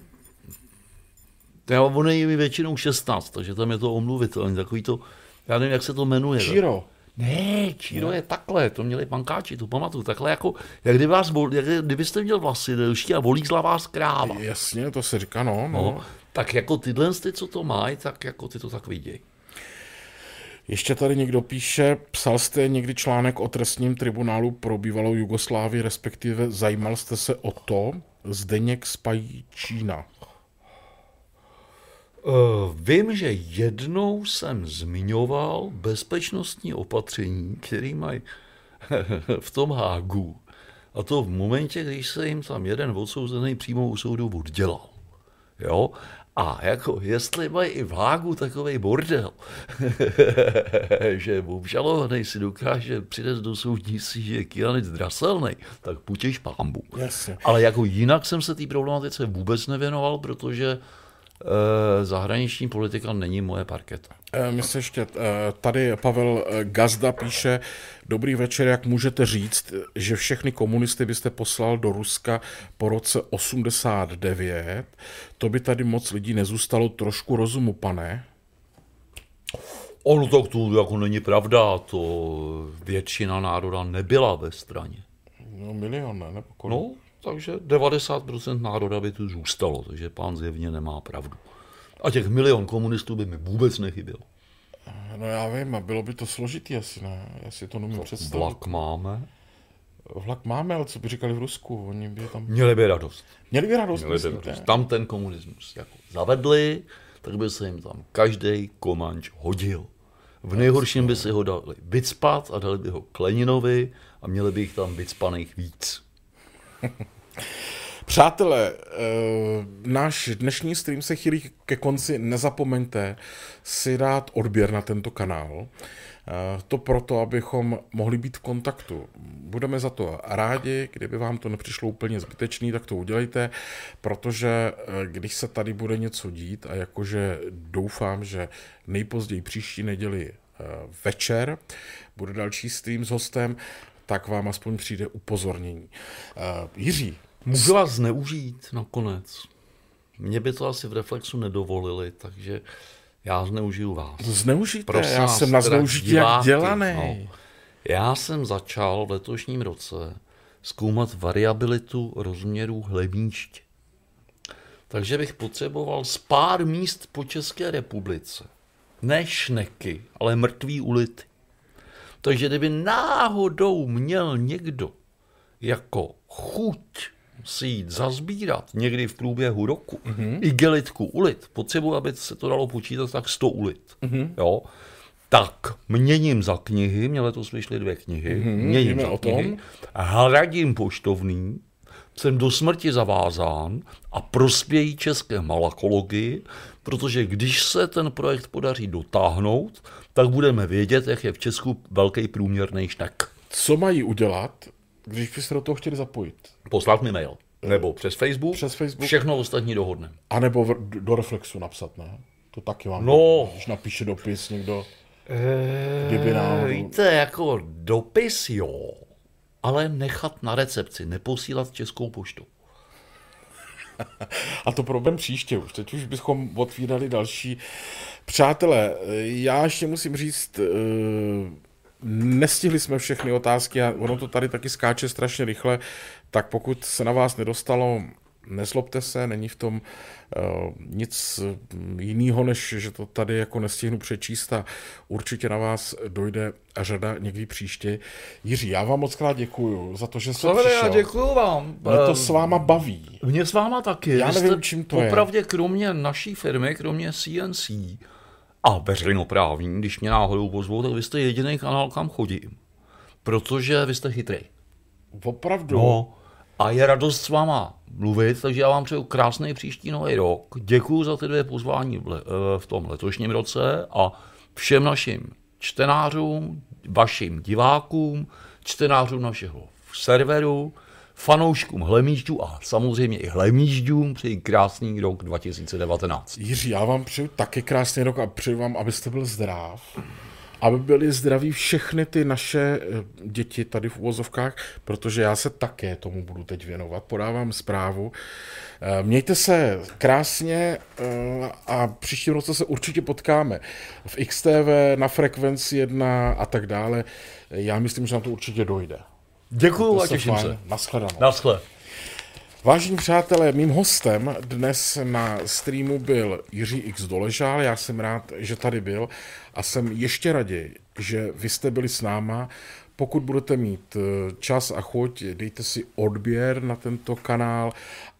Speaker 2: Já on je mi většinou 16, takže tam je to omluvitelné, takový to, já nevím, jak se to jmenuje.
Speaker 1: Číro.
Speaker 2: Ne, Číro je takhle, to měli pankáči, to pamatuju, takhle jako, jak kdyby vás, jak kdybyste měl vlasy delší a volízla vás kráva.
Speaker 1: Jasně, to se říká, no, no.
Speaker 2: No, tak jako tyhle, ty, co to mají, tak jako ty to tak vidějí.
Speaker 1: Ještě tady někdo píše, psal jste někdy článek o trestním tribunálu pro bývalou Jugoslávii, respektive zajímal jste se o to, Zdeněk Spajíčína.
Speaker 2: Uh, vím, že jednou jsem zmiňoval bezpečnostní opatření, který mají *laughs* v tom Hágu. A to v momentě, když se jim tam jeden odsouzený přímo u soudu oddělal. Jo? A jako jestli mají i *laughs* v Hágu takový bordel, že obžalovaný si dokáže přinést do soudní si, že je kyanit draselný, tak putěš pámbu.
Speaker 1: Jasně.
Speaker 2: Ale jako jinak jsem se té problematice vůbec nevěnoval, protože zahraniční politika není moje parketa.
Speaker 1: E, my se ještě, e, tady Pavel Gazda píše, dobrý večer, jak můžete říct, že všechny komunisty byste poslal do Ruska po roce 89, to by tady moc lidí nezůstalo trošku rozumu, pane?
Speaker 2: Ono tak to jako není pravda, to většina národa nebyla ve straně.
Speaker 1: No milion, ne? Nebo kolik?
Speaker 2: No, takže 90% národa by tu zůstalo, takže pán zjevně nemá pravdu. A těch milion komunistů by mi vůbec nechybělo.
Speaker 1: No já vím, a bylo by to složitý asi, ne? Já si to nemůžu představit.
Speaker 2: Vlak máme.
Speaker 1: Vlak máme, ale co by říkali v Rusku? Oni by tam...
Speaker 2: Měli by radost.
Speaker 1: Měli by radost,
Speaker 2: Měli by radost. Tam ten komunismus jako zavedli, tak by se jim tam každý komanč hodil. V nejhorším by si ho dali vycpat a dali by ho Kleninovi a měli by jich tam vycpaných víc. *laughs*
Speaker 1: Přátelé, eh, náš dnešní stream se chýlí ke konci. Nezapomeňte si dát odběr na tento kanál. Eh, To proto, abychom mohli být v kontaktu. Budeme za to rádi, kdyby vám to nepřišlo úplně zbytečný, tak to udělejte, protože eh, když se tady bude něco dít a jakože doufám, že nejpozději příští neděli večer bude další stream s hostem, tak vám aspoň přijde upozornění. Eh, Jiří,
Speaker 2: Můžu vás zneužít nakonec. Mě by to asi v reflexu nedovolili, takže já zneužiju vás.
Speaker 1: zneužijte,
Speaker 2: Prosím
Speaker 1: já
Speaker 2: vás,
Speaker 1: jsem na zneužití jak dělaný.
Speaker 2: no. Já jsem začal v letošním roce zkoumat variabilitu rozměrů hlemíště. Takže bych potřeboval z pár míst po České republice. Ne šneky, ale mrtvý ulity. Takže kdyby náhodou měl někdo jako chuť si jít zazbírat někdy v průběhu roku mm-hmm. igelitku ulit, potřebuji, aby se to dalo počítat tak 100 ulit, mm-hmm. jo, tak měním za knihy, mě letos vyšly dvě knihy, mm-hmm, měním za
Speaker 1: o tom.
Speaker 2: knihy, hradím poštovný, jsem do smrti zavázán a prospějí české malakologii, protože když se ten projekt podaří dotáhnout, tak budeme vědět, jak je v Česku velký průměrný šnek.
Speaker 1: Co mají udělat, když by se do toho chtěli zapojit?
Speaker 2: Poslat mi mail. Nebo přes Facebook.
Speaker 1: Přes Facebook.
Speaker 2: Všechno ostatní dohodneme.
Speaker 1: A nebo v, do Reflexu napsat, ne? To taky vám.
Speaker 2: No.
Speaker 1: Když napíše dopis někdo, kdyby náhodou...
Speaker 2: Víte, jako dopis jo, ale nechat na recepci, neposílat českou poštou. *laughs*
Speaker 1: A to problém příště už. Teď už bychom otvírali další. Přátelé, já ještě musím říct, eh, nestihli jsme všechny otázky a ono to tady taky skáče strašně rychle, tak pokud se na vás nedostalo, nezlobte se, není v tom uh, nic jiného, než že to tady jako nestihnu přečíst a určitě na vás dojde řada někdy příště. Jiří, já vám moc krát děkuju za to, že jste přišel.
Speaker 2: děkuju vám.
Speaker 1: Mě to s váma baví.
Speaker 2: Mě s váma taky.
Speaker 1: Já nevím, čím to je.
Speaker 2: Opravdě kromě naší firmy, kromě CNC a veřejnoprávní, když mě náhodou pozvou, tak vy jste jediný kanál, kam chodím. Protože vy jste chytrý.
Speaker 1: Opravdu.
Speaker 2: No, a je radost s váma mluvit, takže já vám přeju krásný příští nový rok. Děkuji za ty dvě pozvání v, le, eh, v tom letošním roce a všem našim čtenářům, vašim divákům, čtenářům našeho serveru, fanouškům hlemíždů a samozřejmě i hlemíždům přeji krásný rok 2019.
Speaker 1: Jiří, já vám přeju taky krásný rok a přeju vám, abyste byl zdrav. Aby byli zdraví všechny ty naše eh, děti tady v uvozovkách, protože já se také tomu budu teď věnovat. Podávám zprávu. Eh, Mějte se krásně eh, a příští roce se určitě potkáme v XTV, na frekvenci 1 a tak dále. Já myslím, že nám to určitě dojde.
Speaker 2: Děkuji a těším
Speaker 1: fajn.
Speaker 2: se.
Speaker 1: Naschledanou.
Speaker 2: Naschle.
Speaker 1: Vážení přátelé, mým hostem dnes na streamu byl Jiří X Doležál. Já jsem rád, že tady byl a jsem ještě raději, že vy jste byli s náma. Pokud budete mít eh, čas a chuť, dejte si odběr na tento kanál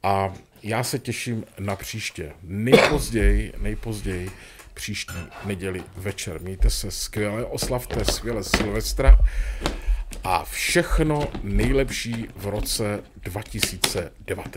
Speaker 1: a já se těším na příště. Nejpozději, nejpozději příští neděli večer. Mějte se skvěle, oslavte skvěle Silvestra a všechno nejlepší v roce 2019.